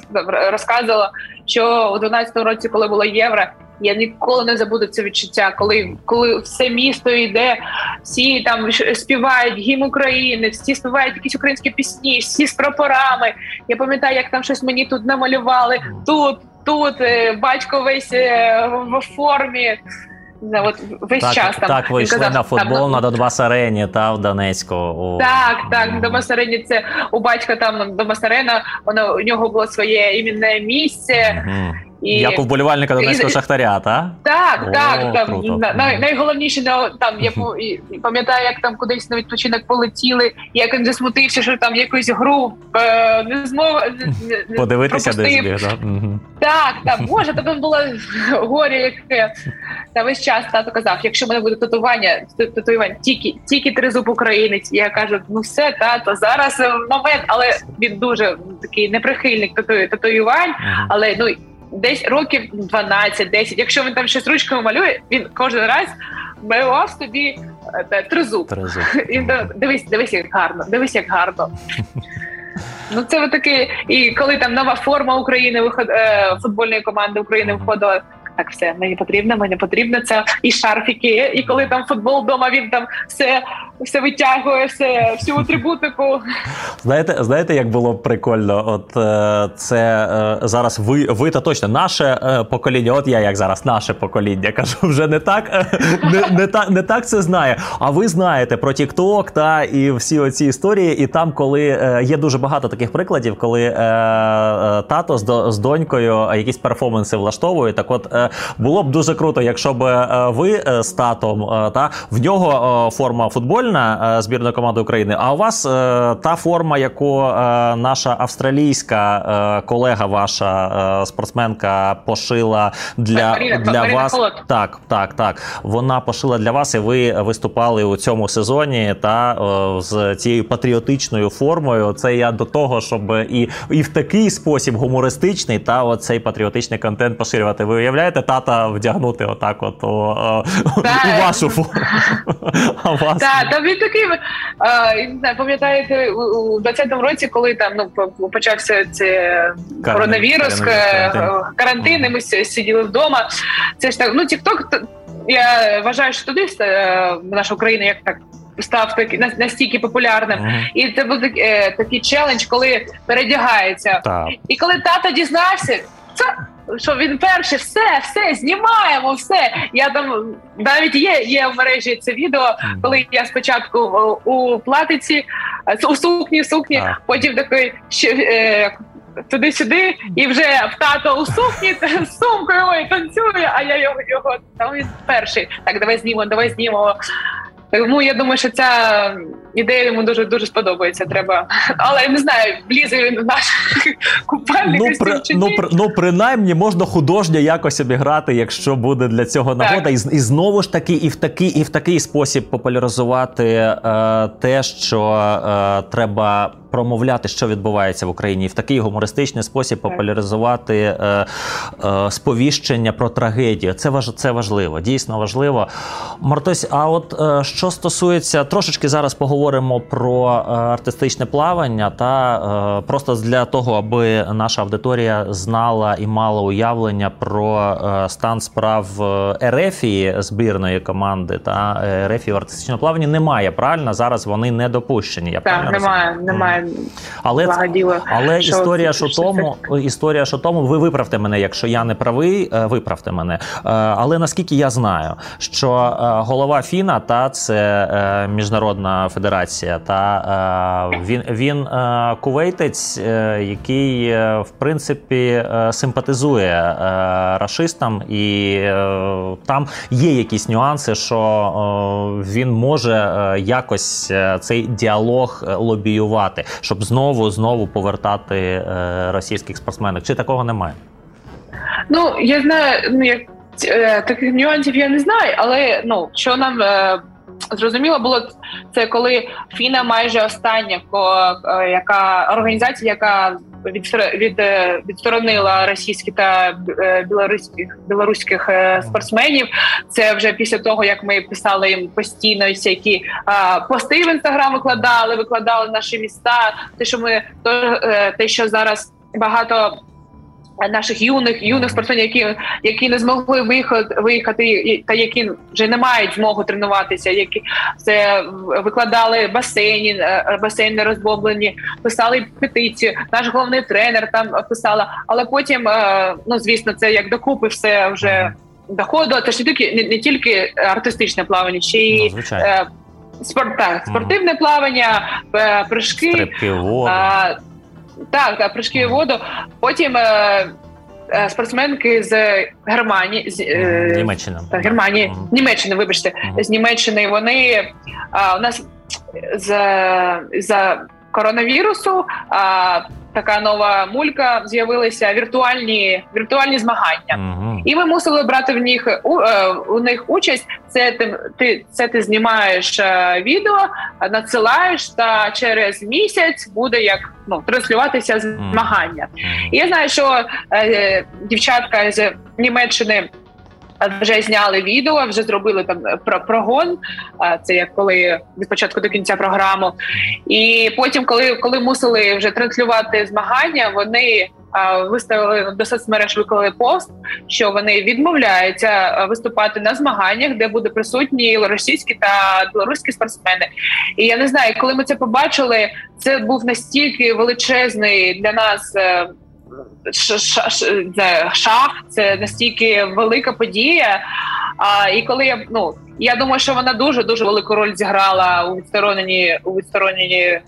C: розказувала, що у 12-му році, коли було євро, я ніколи не забуду це відчуття, коли коли все місто йде, всі там співають гімн України, всі співають якісь українські пісні, всі з прапорами. Я пам'ятаю, як там щось мені тут намалювали. Тут, тут е, батько весь е, в формі. От весь
B: так,
C: час там
B: так ви йшли казав, на футбол там, на Донбас арені та в Донецьку. О.
C: Так, так, на Донбас арені це у батька там Донбас арена, воно у нього було своє імінне місце.
B: Угу. І... Як у вболівальника Донецького Шахтаря,
C: та? так? О, так, так. Там, най, найголовніше там я пам'ятаю, як там кудись на відпочинок полетіли, як він засмутився, що там якусь гру е, не змог (laughs)
B: подивитися десь біг,
C: так? Так, так, боже, тебе було (laughs) горі, яке та весь час тато казав: якщо в мене буде татування, татуювання, тільки тільки тризуб українець. Я кажу, ну все, тато, зараз момент, але він дуже такий неприхильник татуювань, але ну десь років 12-10. Якщо він там щось ручкою малює, він кожен раз малював собі е, тризуб.
B: Тризуб. (laughs)
C: І дивись, дивись, як гарно, дивись, як гарно. Ну, це таке, і коли там нова форма України виход е, футбольної команди України виходила, так все мені потрібно, мені потрібно це і шарфіки. І коли там футбол вдома, він там все все витягує, все всю атрибутику.
B: Знаєте, знаєте, як було прикольно? От е, це е, зараз ви ви та точно наше е, покоління. От я як зараз наше покоління (laughs) кажу, вже не так не, не так не так це знає. А ви знаєте про TikTok та і всі оці історії. І там, коли є дуже багато таких прикладів, коли тато з, донькою якісь перформанси влаштовують. Так, от було б дуже круто, якщо б ви з татом та в нього форма футбольна е, збірна команда України. А у вас е, та форма, яку е, наша австралійська колега, ваша спортсменка, пошила для для вас. Холод. Так, так, так. Вона пошила для вас, і ви виступали у цьому сезоні та з цією патріотичною формою. Це я до того, щоб і і в такий спосіб гумористичний та оцей патріотичний контент поширювати. Ви уявляєте, тата вдягнути отак, от о, у вашу форму. (laughs)
C: А вас він такий не знаю, пам'ятаєте у 20-му році, коли там ну почався це коронавірус, карантин, карантин, і ми сиділи вдома. Це ж так. Ну тікток я вважаю, що туди е, наша Україна як так. Став таки настільки популярним, uh-huh. і це був такий, челендж, коли передягається. Так. І коли тато дізнався, що він перший, все, все, знімаємо, все. Я там навіть є є в мережі це відео, коли я спочатку у платиці, у сукні, в сукні, потім такий е, туди-сюди, і вже в тато у сукні (laughs) з сумкою ой, танцює, а я його його там він перший. Так, давай знімемо, давай знімемо. Тому я думаю, що ця ідея йому дуже дуже сподобається. Треба, але я не знаю, влізе він в наш (laughs) купальник.
B: Ну, при, ну, при, ну, принаймні можна художньо якось обіграти, якщо буде для цього нагода, і, і знову ж таки, і в такий, і в такий спосіб популяризувати е, те, що е, треба промовляти, що відбувається в Україні, і в такий гумористичний спосіб популяризувати е, е, сповіщення про трагедію. Це важ, це важливо, дійсно важливо. Мартось, а от е, що стосується трошечки зараз поговоримо про е, артистичне плавання, та е, просто для того, аби наша аудиторія знала і мала уявлення про е, стан справ Ерефії збірної команди та Ерефії в артистичному плаванні немає. Правильно зараз вони не допущені. Я
C: так, немає, розумію? немає
B: але але що історія що тому, історія що тому, ви виправте мене, якщо я не правий, виправте мене. Але наскільки я знаю, що голова Фіна та це міжнародна федерація, та він він кувейтець, який в принципі симпатизує расистам, і там є якісь нюанси, що він може якось цей діалог лобіювати щоб знову знову повертати е, російських спортсменів? Чи такого немає?
C: Ну я знаю, ну як е, таких нюансів я не знаю, але ну що нам е, зрозуміло було, це коли Фіна майже остання, е, яка організація, яка від, від, е, відсторонила російських та е, білоруських білоруських спортсменів. Це вже після того, як ми писали їм постійно всякі а, пости в інстаграм викладали, викладали наші міста. Те, що ми то те, що зараз багато наших юних юних спортсменів, які які не змогли виїхати виїхати, та які вже не мають змогу тренуватися, які це викладали басейні, е, басейни розбомблені, писали петицію. Наш головний тренер там писала. Але потім, е, ну звісно, це як докупи, все вже доходило. Це ж не тільки не, не тільки артистичне плавання, ще й
B: ну, е,
C: спорт, так, спортивне плавання, прыжки.
B: Стрибки воду.
C: Так, так, прыжки в воду. Потім е, е, спортсменки з Германії з
B: е, Німеччини.
C: Та, Германії, mm Німеччини, вибачте, mm з Німеччини вони у нас з за коронавірусу. Така нова мулька з'явилися віртуальні віртуальні змагання,
B: угу.
C: і ми мусили брати в них у, е, у них участь. Це ти ти це ти знімаєш е, відео, надсилаєш, та через місяць буде як ну транслюватися змагання. І Я знаю, що е, дівчатка з Німеччини вже зняли відео, вже зробили там е, про прогон. Це як коли від початку до кінця програму. І потім, коли коли мусили вже транслювати змагання, вони виставили до соцмереж виклали пост, що вони відмовляються виступати на змаганнях, де буде присутні російські та білоруські спортсмени. І я не знаю, коли ми це побачили, це був настільки величезний для нас. Е, шах, це настільки велика подія. А і коли я ну я думаю, що вона дуже дуже велику роль зіграла у відстороненні у відстороненні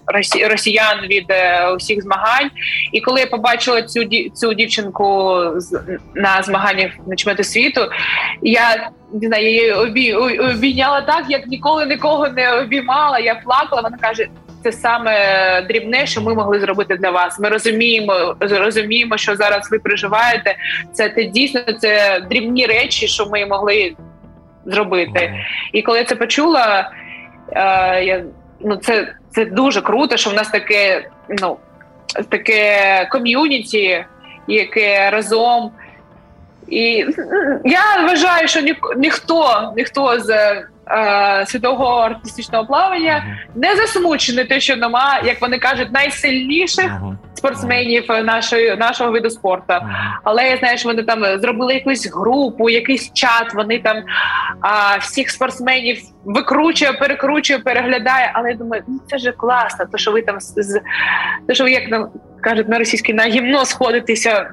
C: росіян від е, усіх змагань. І коли я побачила цю цю дівчинку на змаганнях на чемпіонаті світу, я не знаю, я її обійняла так, як ніколи нікого не обіймала. Я плакала. Вона каже: це саме дрібне, що ми могли зробити для вас. Ми розуміємо, розуміємо, що зараз ви переживаєте. Це те дійсно це дрібні речі, що ми могли зробити. І коли я це почула, е, я ну це це дуже круто, що в нас таке, ну таке ком'юніті, яке разом. І я вважаю, що ні, ніхто ніхто з е, світового артистичного плавання не засмучений те, що нема, як вони кажуть, найсильніших спортсменів нашої нашого виду спорту. Але я знаю, що вони там зробили якусь групу, якийсь чат. Вони там а, всіх спортсменів викручує, перекручує, переглядає. Але я думаю, ну це ж класно, то що ви там з то, що ви як нам кажуть на російській на гімно сходитеся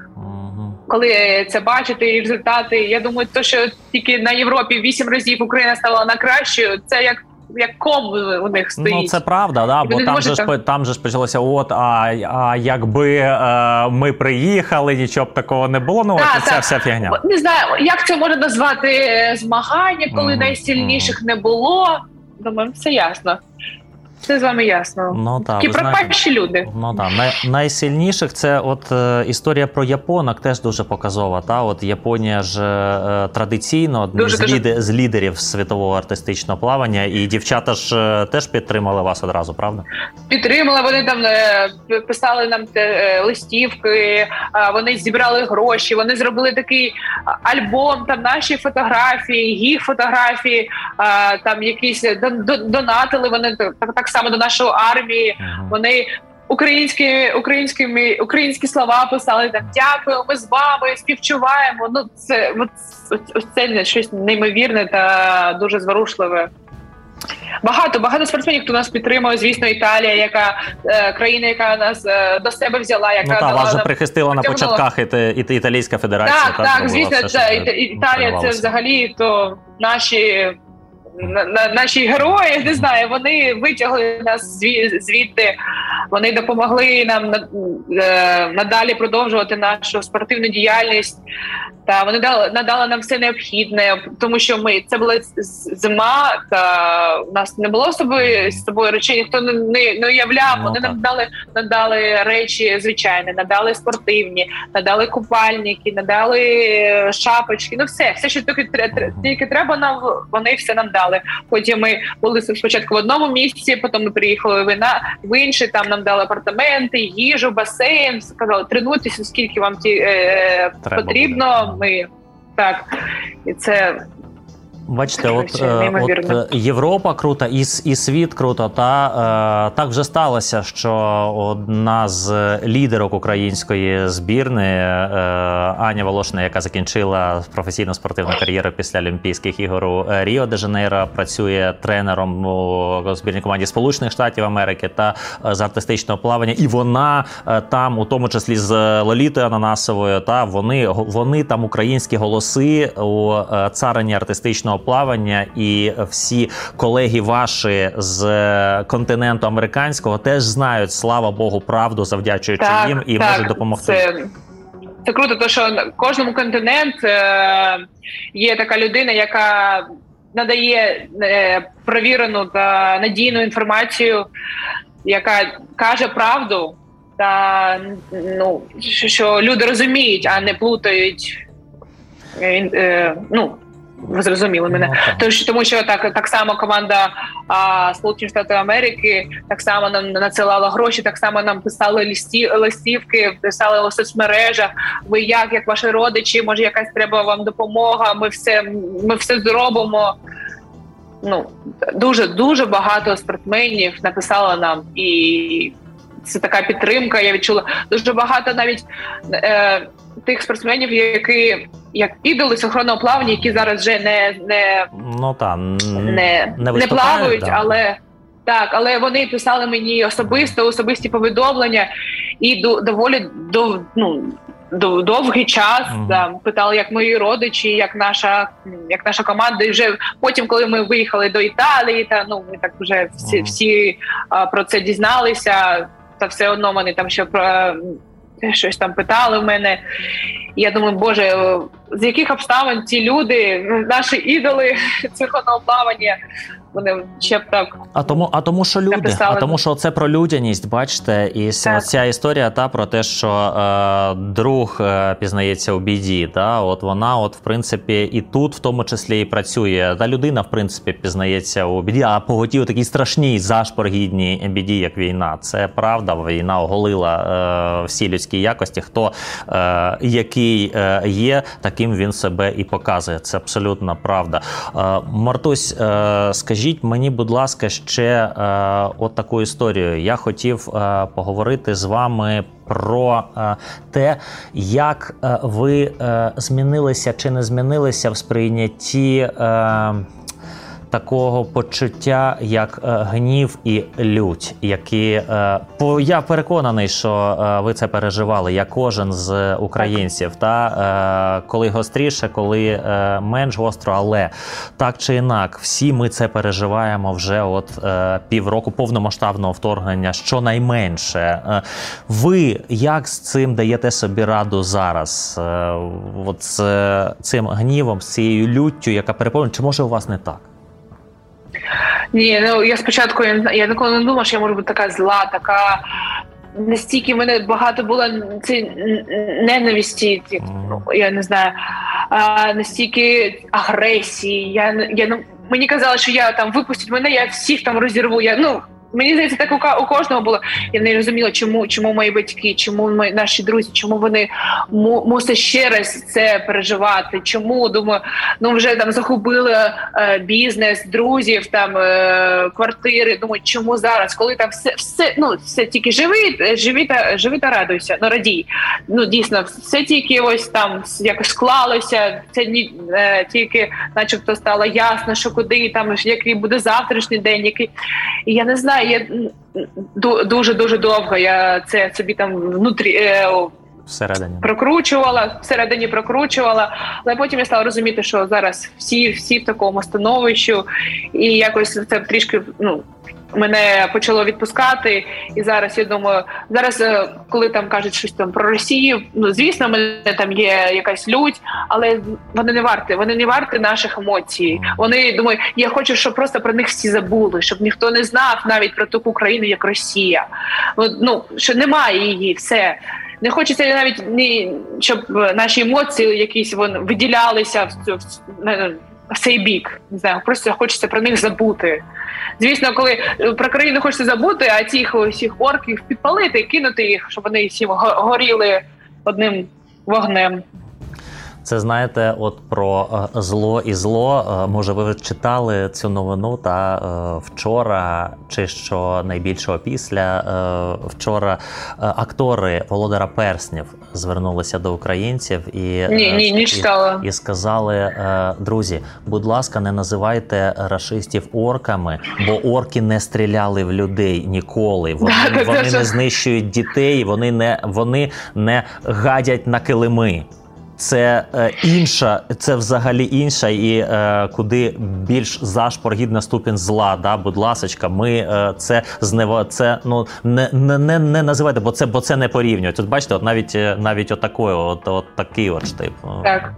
C: коли це бачити і результати. Я думаю, то що тільки на Європі вісім разів Україна стала на кращою. Це як як ком у них стоїть.
B: Ну це правда, да бо там же ж там же ж почалося. От а а якби е, ми приїхали, нічого б такого не було. Ну
C: так,
B: от ця вся фігня.
C: Не знаю, як це можна назвати е, змагання, коли mm-hmm. найсильніших не було. Думаю, все ясно. Це з вами ясно. Ну так, Такі пропащі люди.
B: Ну так. Най, найсильніших це от е, історія про японок теж дуже показова. Та от Японія ж е, традиційно одні з, дуже... з лідерів світового артистичного плавання, і дівчата ж е, теж підтримали вас одразу, правда?
C: Підтримали. Вони там е, писали нам те, е, листівки, вони зібрали гроші. Вони зробили такий альбом. Там наші фотографії, їх фотографії, там якісь донатили. Вони так так само до нашої армії. Ага. Вони українські українськими українські слова писали там дякую, ми з вами співчуваємо. Ну це от, це щось неймовірне та дуже зворушливе. Багато багато спортсменів, хто нас підтримує. Звісно, Італія, яка е, країна, яка нас е, до себе взяла, яка
B: ну, та, вас же прихистила на початках і, і, Італійська федерація.
C: Так, так, так звісно, це Італія. Це взагалі то наші на, на наші герої не знаю. Вони витягли нас звідти. Вони допомогли нам е, надалі продовжувати нашу спортивну діяльність. Та вони дали надали нам все необхідне, тому що ми це була зима, та у нас не було з собою з собою речей, ніхто не не уявляв. Ну, вони нам дали надали речі звичайні, надали спортивні, надали купальники, надали шапочки. Ну все, все, що тільки тільки треба нам. Вони все нам дали. Потім ми були спочатку в одному місці, потім ми приїхали в в інший. Там нам дали апартаменти, їжу, басейн. Сказали, тренуйтеся, скільки вам ті е, потрібно ми так і це
B: Бачите, от е, от е, Європа крута, і і світ круто. Та е, так вже сталося, що одна з лідерок української збірної е, Аня Волошина, яка закінчила професійну спортивну кар'єру після Олімпійських ігор у Ріо де Жанейро, працює тренером у збірній команді Сполучених Штатів Америки та з артистичного плавання. І вона там, у тому числі з Лолітою Ананасовою, та вони вони там українські голоси у царині артистичного плавання, і всі колеги ваші з континенту американського теж знають, слава Богу, правду, завдячуючи так, їм і так, можуть допомогти.
C: Це... Це круто, тому що на кожному континент е, є така людина, яка надає е, провірену та надійну інформацію, яка каже правду, та ну що люди розуміють, а не плутають. Е, ну, ви зрозуміли мене. Ну, Тож тому, що так так само команда а, Сполучених Штатів Америки так само нам надсилала гроші, так само нам писали листі, листівки, писали у соцмережах. Ви як, як ваші родичі, може, якась треба вам допомога? Ми все ми все зробимо. Ну дуже дуже багато спортсменів написало нам, і це така підтримка. Я відчула дуже багато навіть е, тих спортсменів, які як ідоли синхронного плавання, які зараз вже не не,
B: ну, та,
C: не, не, не плавають, да. але так, але вони писали мені особисто, особисті повідомлення і до доволі до ну. Довгий час uh-huh. да, питали, як мої родичі, як наша як наша команда. І вже потім, коли ми виїхали до Італії, та ну ми так вже всі uh-huh. всі а, про це дізналися. Та все одно вони там ще про щось там питали в мене. Я думаю, боже, з яких обставин ці люди, наші ідоли (laughs) цирконого плавання, вони ще б так.
B: А тому, а тому, що люди, написали. а тому, що це про людяність, бачите, і так. ця історія та про те, що е, друг е, пізнається у біді. Та от вона, от в принципі, і тут, в тому числі, і працює. Та людина, в принципі, пізнається у біді, а поготів такій страшній зашпоргідній біді, як війна. Це правда. Війна оголила е, всі людські якості. Хто е, який е, є, таким він себе і показує. Це абсолютно правда. Е, Мартусь, е, скажіть. Мені, будь ласка, ще е, от таку історію. Я хотів е, поговорити з вами про е, те, як е, ви е, змінилися чи не змінилися в сприйнятті. Такого почуття, як е, гнів і лють, які е, по я переконаний, що е, ви це переживали. як кожен з українців. Та коли гостріше, коли менш гостро, але так чи інак, всі ми це переживаємо вже от півроку повномасштабного вторгнення. Щонайменше, ви як з цим даєте собі раду зараз? От з цим гнівом, з цією люттю, яка переповнена, чи може у вас не так?
C: Ні, ну я спочатку я, я ніколи не думала, що я можу бути така зла, така. Настільки в мене багато було ці ненависті, ну, я не знаю, а, настільки агресії. Я я мені казали, що я там випустять мене, я всіх там розірву. Я ну Мені здається, так у, у кожного було. Я не розуміла, чому чому мої батьки, чому ми наші друзі, чому вони му, мусять ще раз це переживати. Чому думаю, ну вже там захопили е, бізнес, друзів, там е, квартири. Думаю, чому зараз, коли там все все ну все тільки живи, живи та живи та радуйся, ну радій. Ну дійсно, все тільки ось там якось склалося. Це ні е, тільки, начебто, стало ясно, що куди там який буде завтрашній день, який і я не знаю я дуже дуже довго. Я це собі там внутрі е, всередині прокручувала, всередині прокручувала, але потім я стала розуміти, що зараз всі всі в такому становищі, і якось це трішки ну мене почало відпускати, і зараз я думаю, зараз, е, коли там кажуть щось там про Росію, ну звісно, мене там є якась лють, але вони не варті. Вони не варті наших емоцій. Вони думаю, я хочу, щоб просто про них всі забули, щоб ніхто не знав навіть про таку країну, як Росія. Ну що немає її, все. Не хочеться навіть ні, щоб наші емоції якісь вони виділялися в цей бік. Не знаю, просто хочеться про них забути. Звісно, коли е, про країну хочеться забути, а тих усіх орків підпалити, кинути їх, щоб вони всі горіли одним вогнем.
B: Це знаєте, от про е, зло і зло. Е, може, ви читали цю новину та е, вчора, чи що найбільшого після вчора актори Володара Перснів звернулися до українців і
C: ні, ні, ні
B: і, і сказали: друзі, будь ласка, не називайте рашистів орками, бо орки не стріляли в людей ніколи. Вони да, вони не знищують дітей, вони не вони не гадять на килими це е, інша, це взагалі інша, і е, куди більш зашпоргідна ступінь зла. Да, будь ласочка, ми е, це знево, це ну не не, не, не називайте, бо це бо це не порівнюють. Тут бачите, от навіть е, навіть отакою, от, от такий от штип.
C: Так.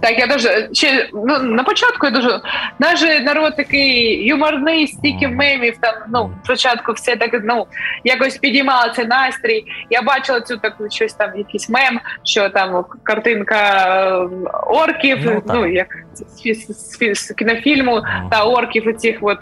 C: Так, я дуже ще ну на початку я дуже наш народ такий юморний, стільки мемів. Там ну спочатку все так ну якось підіймало цей настрій. Я бачила цю таку щось там, якийсь мем, що там картинка ем, орків. Ну, ну як з, з, з, з кінофільму та орків. Оцих от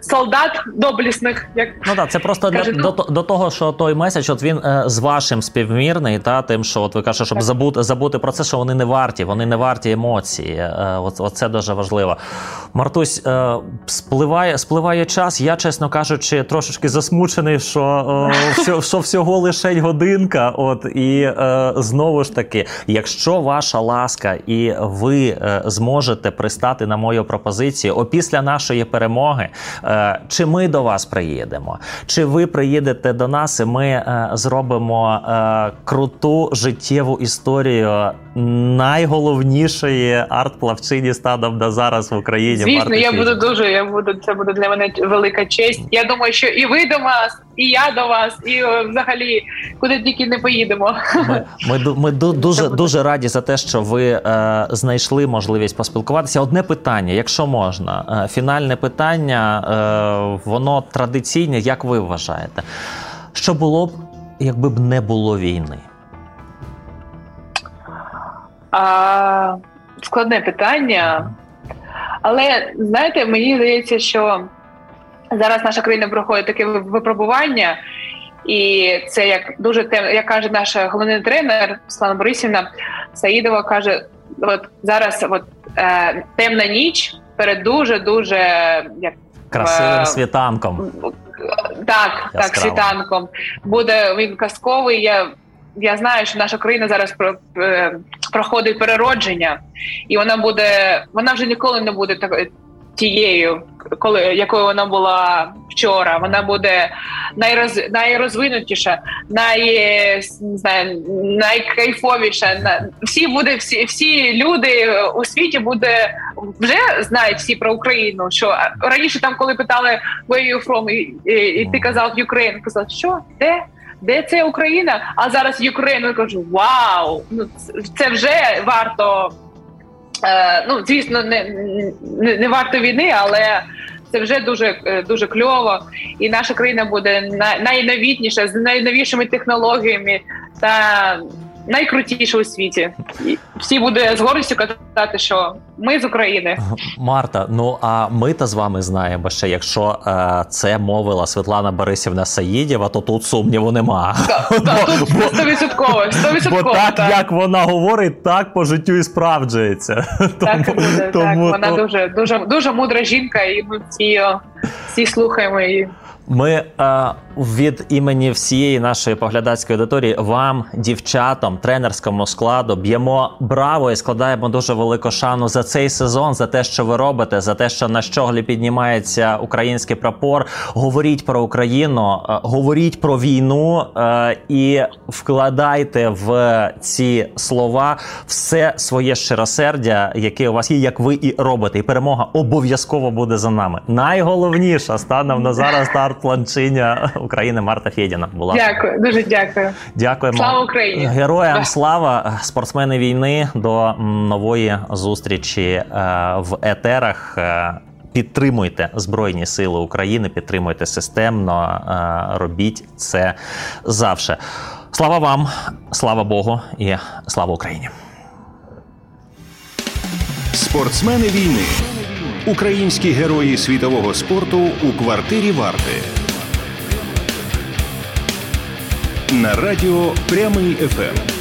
C: солдат доблісних. Як
B: ну так, це просто для до, до того, що той меседж, от він е, з вашим співмірний, та тим, що от ви кажете, щоб забути забути про це, що вони не варті, вони не варті емоції. Е, от, от це дуже важливо. Мартусь, е, спливає спливає час. Я, чесно кажучи, трошечки засмучений, що е, (laughs) все, що всього лише годинка. От і е, знову ж таки, якщо ваша ласка, і ви е, зможете пристати на мою пропозицію опісля нашої перемоги. Е, чи ми до вас приїдемо, чи ви приїдете до нас, і ми е, зробимо е, круту життєву історію найголовнішої арт-плавчині станом на зараз в Україні.
C: Звісно, я буду дуже. Я буду це буде для мене велика честь. Я думаю, що і ви до вас, і я до вас, і взагалі куди тільки не поїдемо.
B: Ми ми, ми (laughs) дуже дуже раді за те, що ви е, знайшли можливість поспілкуватися. Одне питання, якщо можна, фінальне питання. Е, воно традиційне, як ви вважаєте? Що було б, якби б не було війни?
C: А, Складне питання. Але знаєте, мені здається, що зараз наша країна проходить таке випробування, і це як дуже тем, як каже наш головний тренер Слана Борисівна Саїдова, каже: от зараз от, е, темна ніч перед дуже дуже як
B: красивим світанком.
C: Так, так, світанком. Буде він казковий. Я я знаю, що наша країна зараз про, е, проходить переродження, і вона буде, вона вже ніколи не буде так, тією, коли якою вона була вчора. Вона буде найроз, найрозвинутіша, най, не знаю, найкайфовіша. Всі буде, всі, всі люди у світі буде вже знають всі про Україну. Що раніше там, коли питали where you from, і, і, і ти казав Ukraine, казав, що де? Де це Україна? А зараз Україна кажу: Вау! Ну це вже варто. Е, ну, звісно, не, не не, варто війни, але це вже дуже е, дуже кльово. І наша країна буде найновітніша з найновішими технологіями та найкрутіше у світі. І всі буде з гордістю казати, що ми з України.
B: Марта. Ну а ми та з вами знаємо, що якщо е, це мовила Світлана Борисівна Саїдєва, то тут сумніву нема. (laughs)
C: Стовідсотково.
B: Бо так, так як вона говорить, так по життю і справджується. (laughs)
C: Так, тому, буде, тому, так. Вона то... дуже дуже дуже мудра жінка, і ми всі, всі слухаємо її.
B: Ми е, від імені всієї нашої поглядацької аудиторії вам, дівчатам, тренерському складу, б'ємо браво і складаємо дуже велику шану за цей сезон, за те, що ви робите, за те, що на щоглі піднімається український прапор. Говоріть про Україну, е, говоріть про війну е, і вкладайте в ці слова все своє щиросердя, яке у вас є, як ви і робите. І перемога обов'язково буде за нами. Найголовніше станом на зараз старт планчиня України Марта Фєдіна. Була
C: дякую, дуже дякую.
B: Дякуємо
C: слава Україні,
B: героям да. слава спортсмени війни до нової зустрічі е, в етерах. Е, підтримуйте Збройні Сили України, підтримуйте системно, е, робіть це завше. Слава вам, слава Богу і слава Україні.
A: Спортсмени війни. Українські герої світового спорту у квартирі варти. На радіо Прямий ФМ.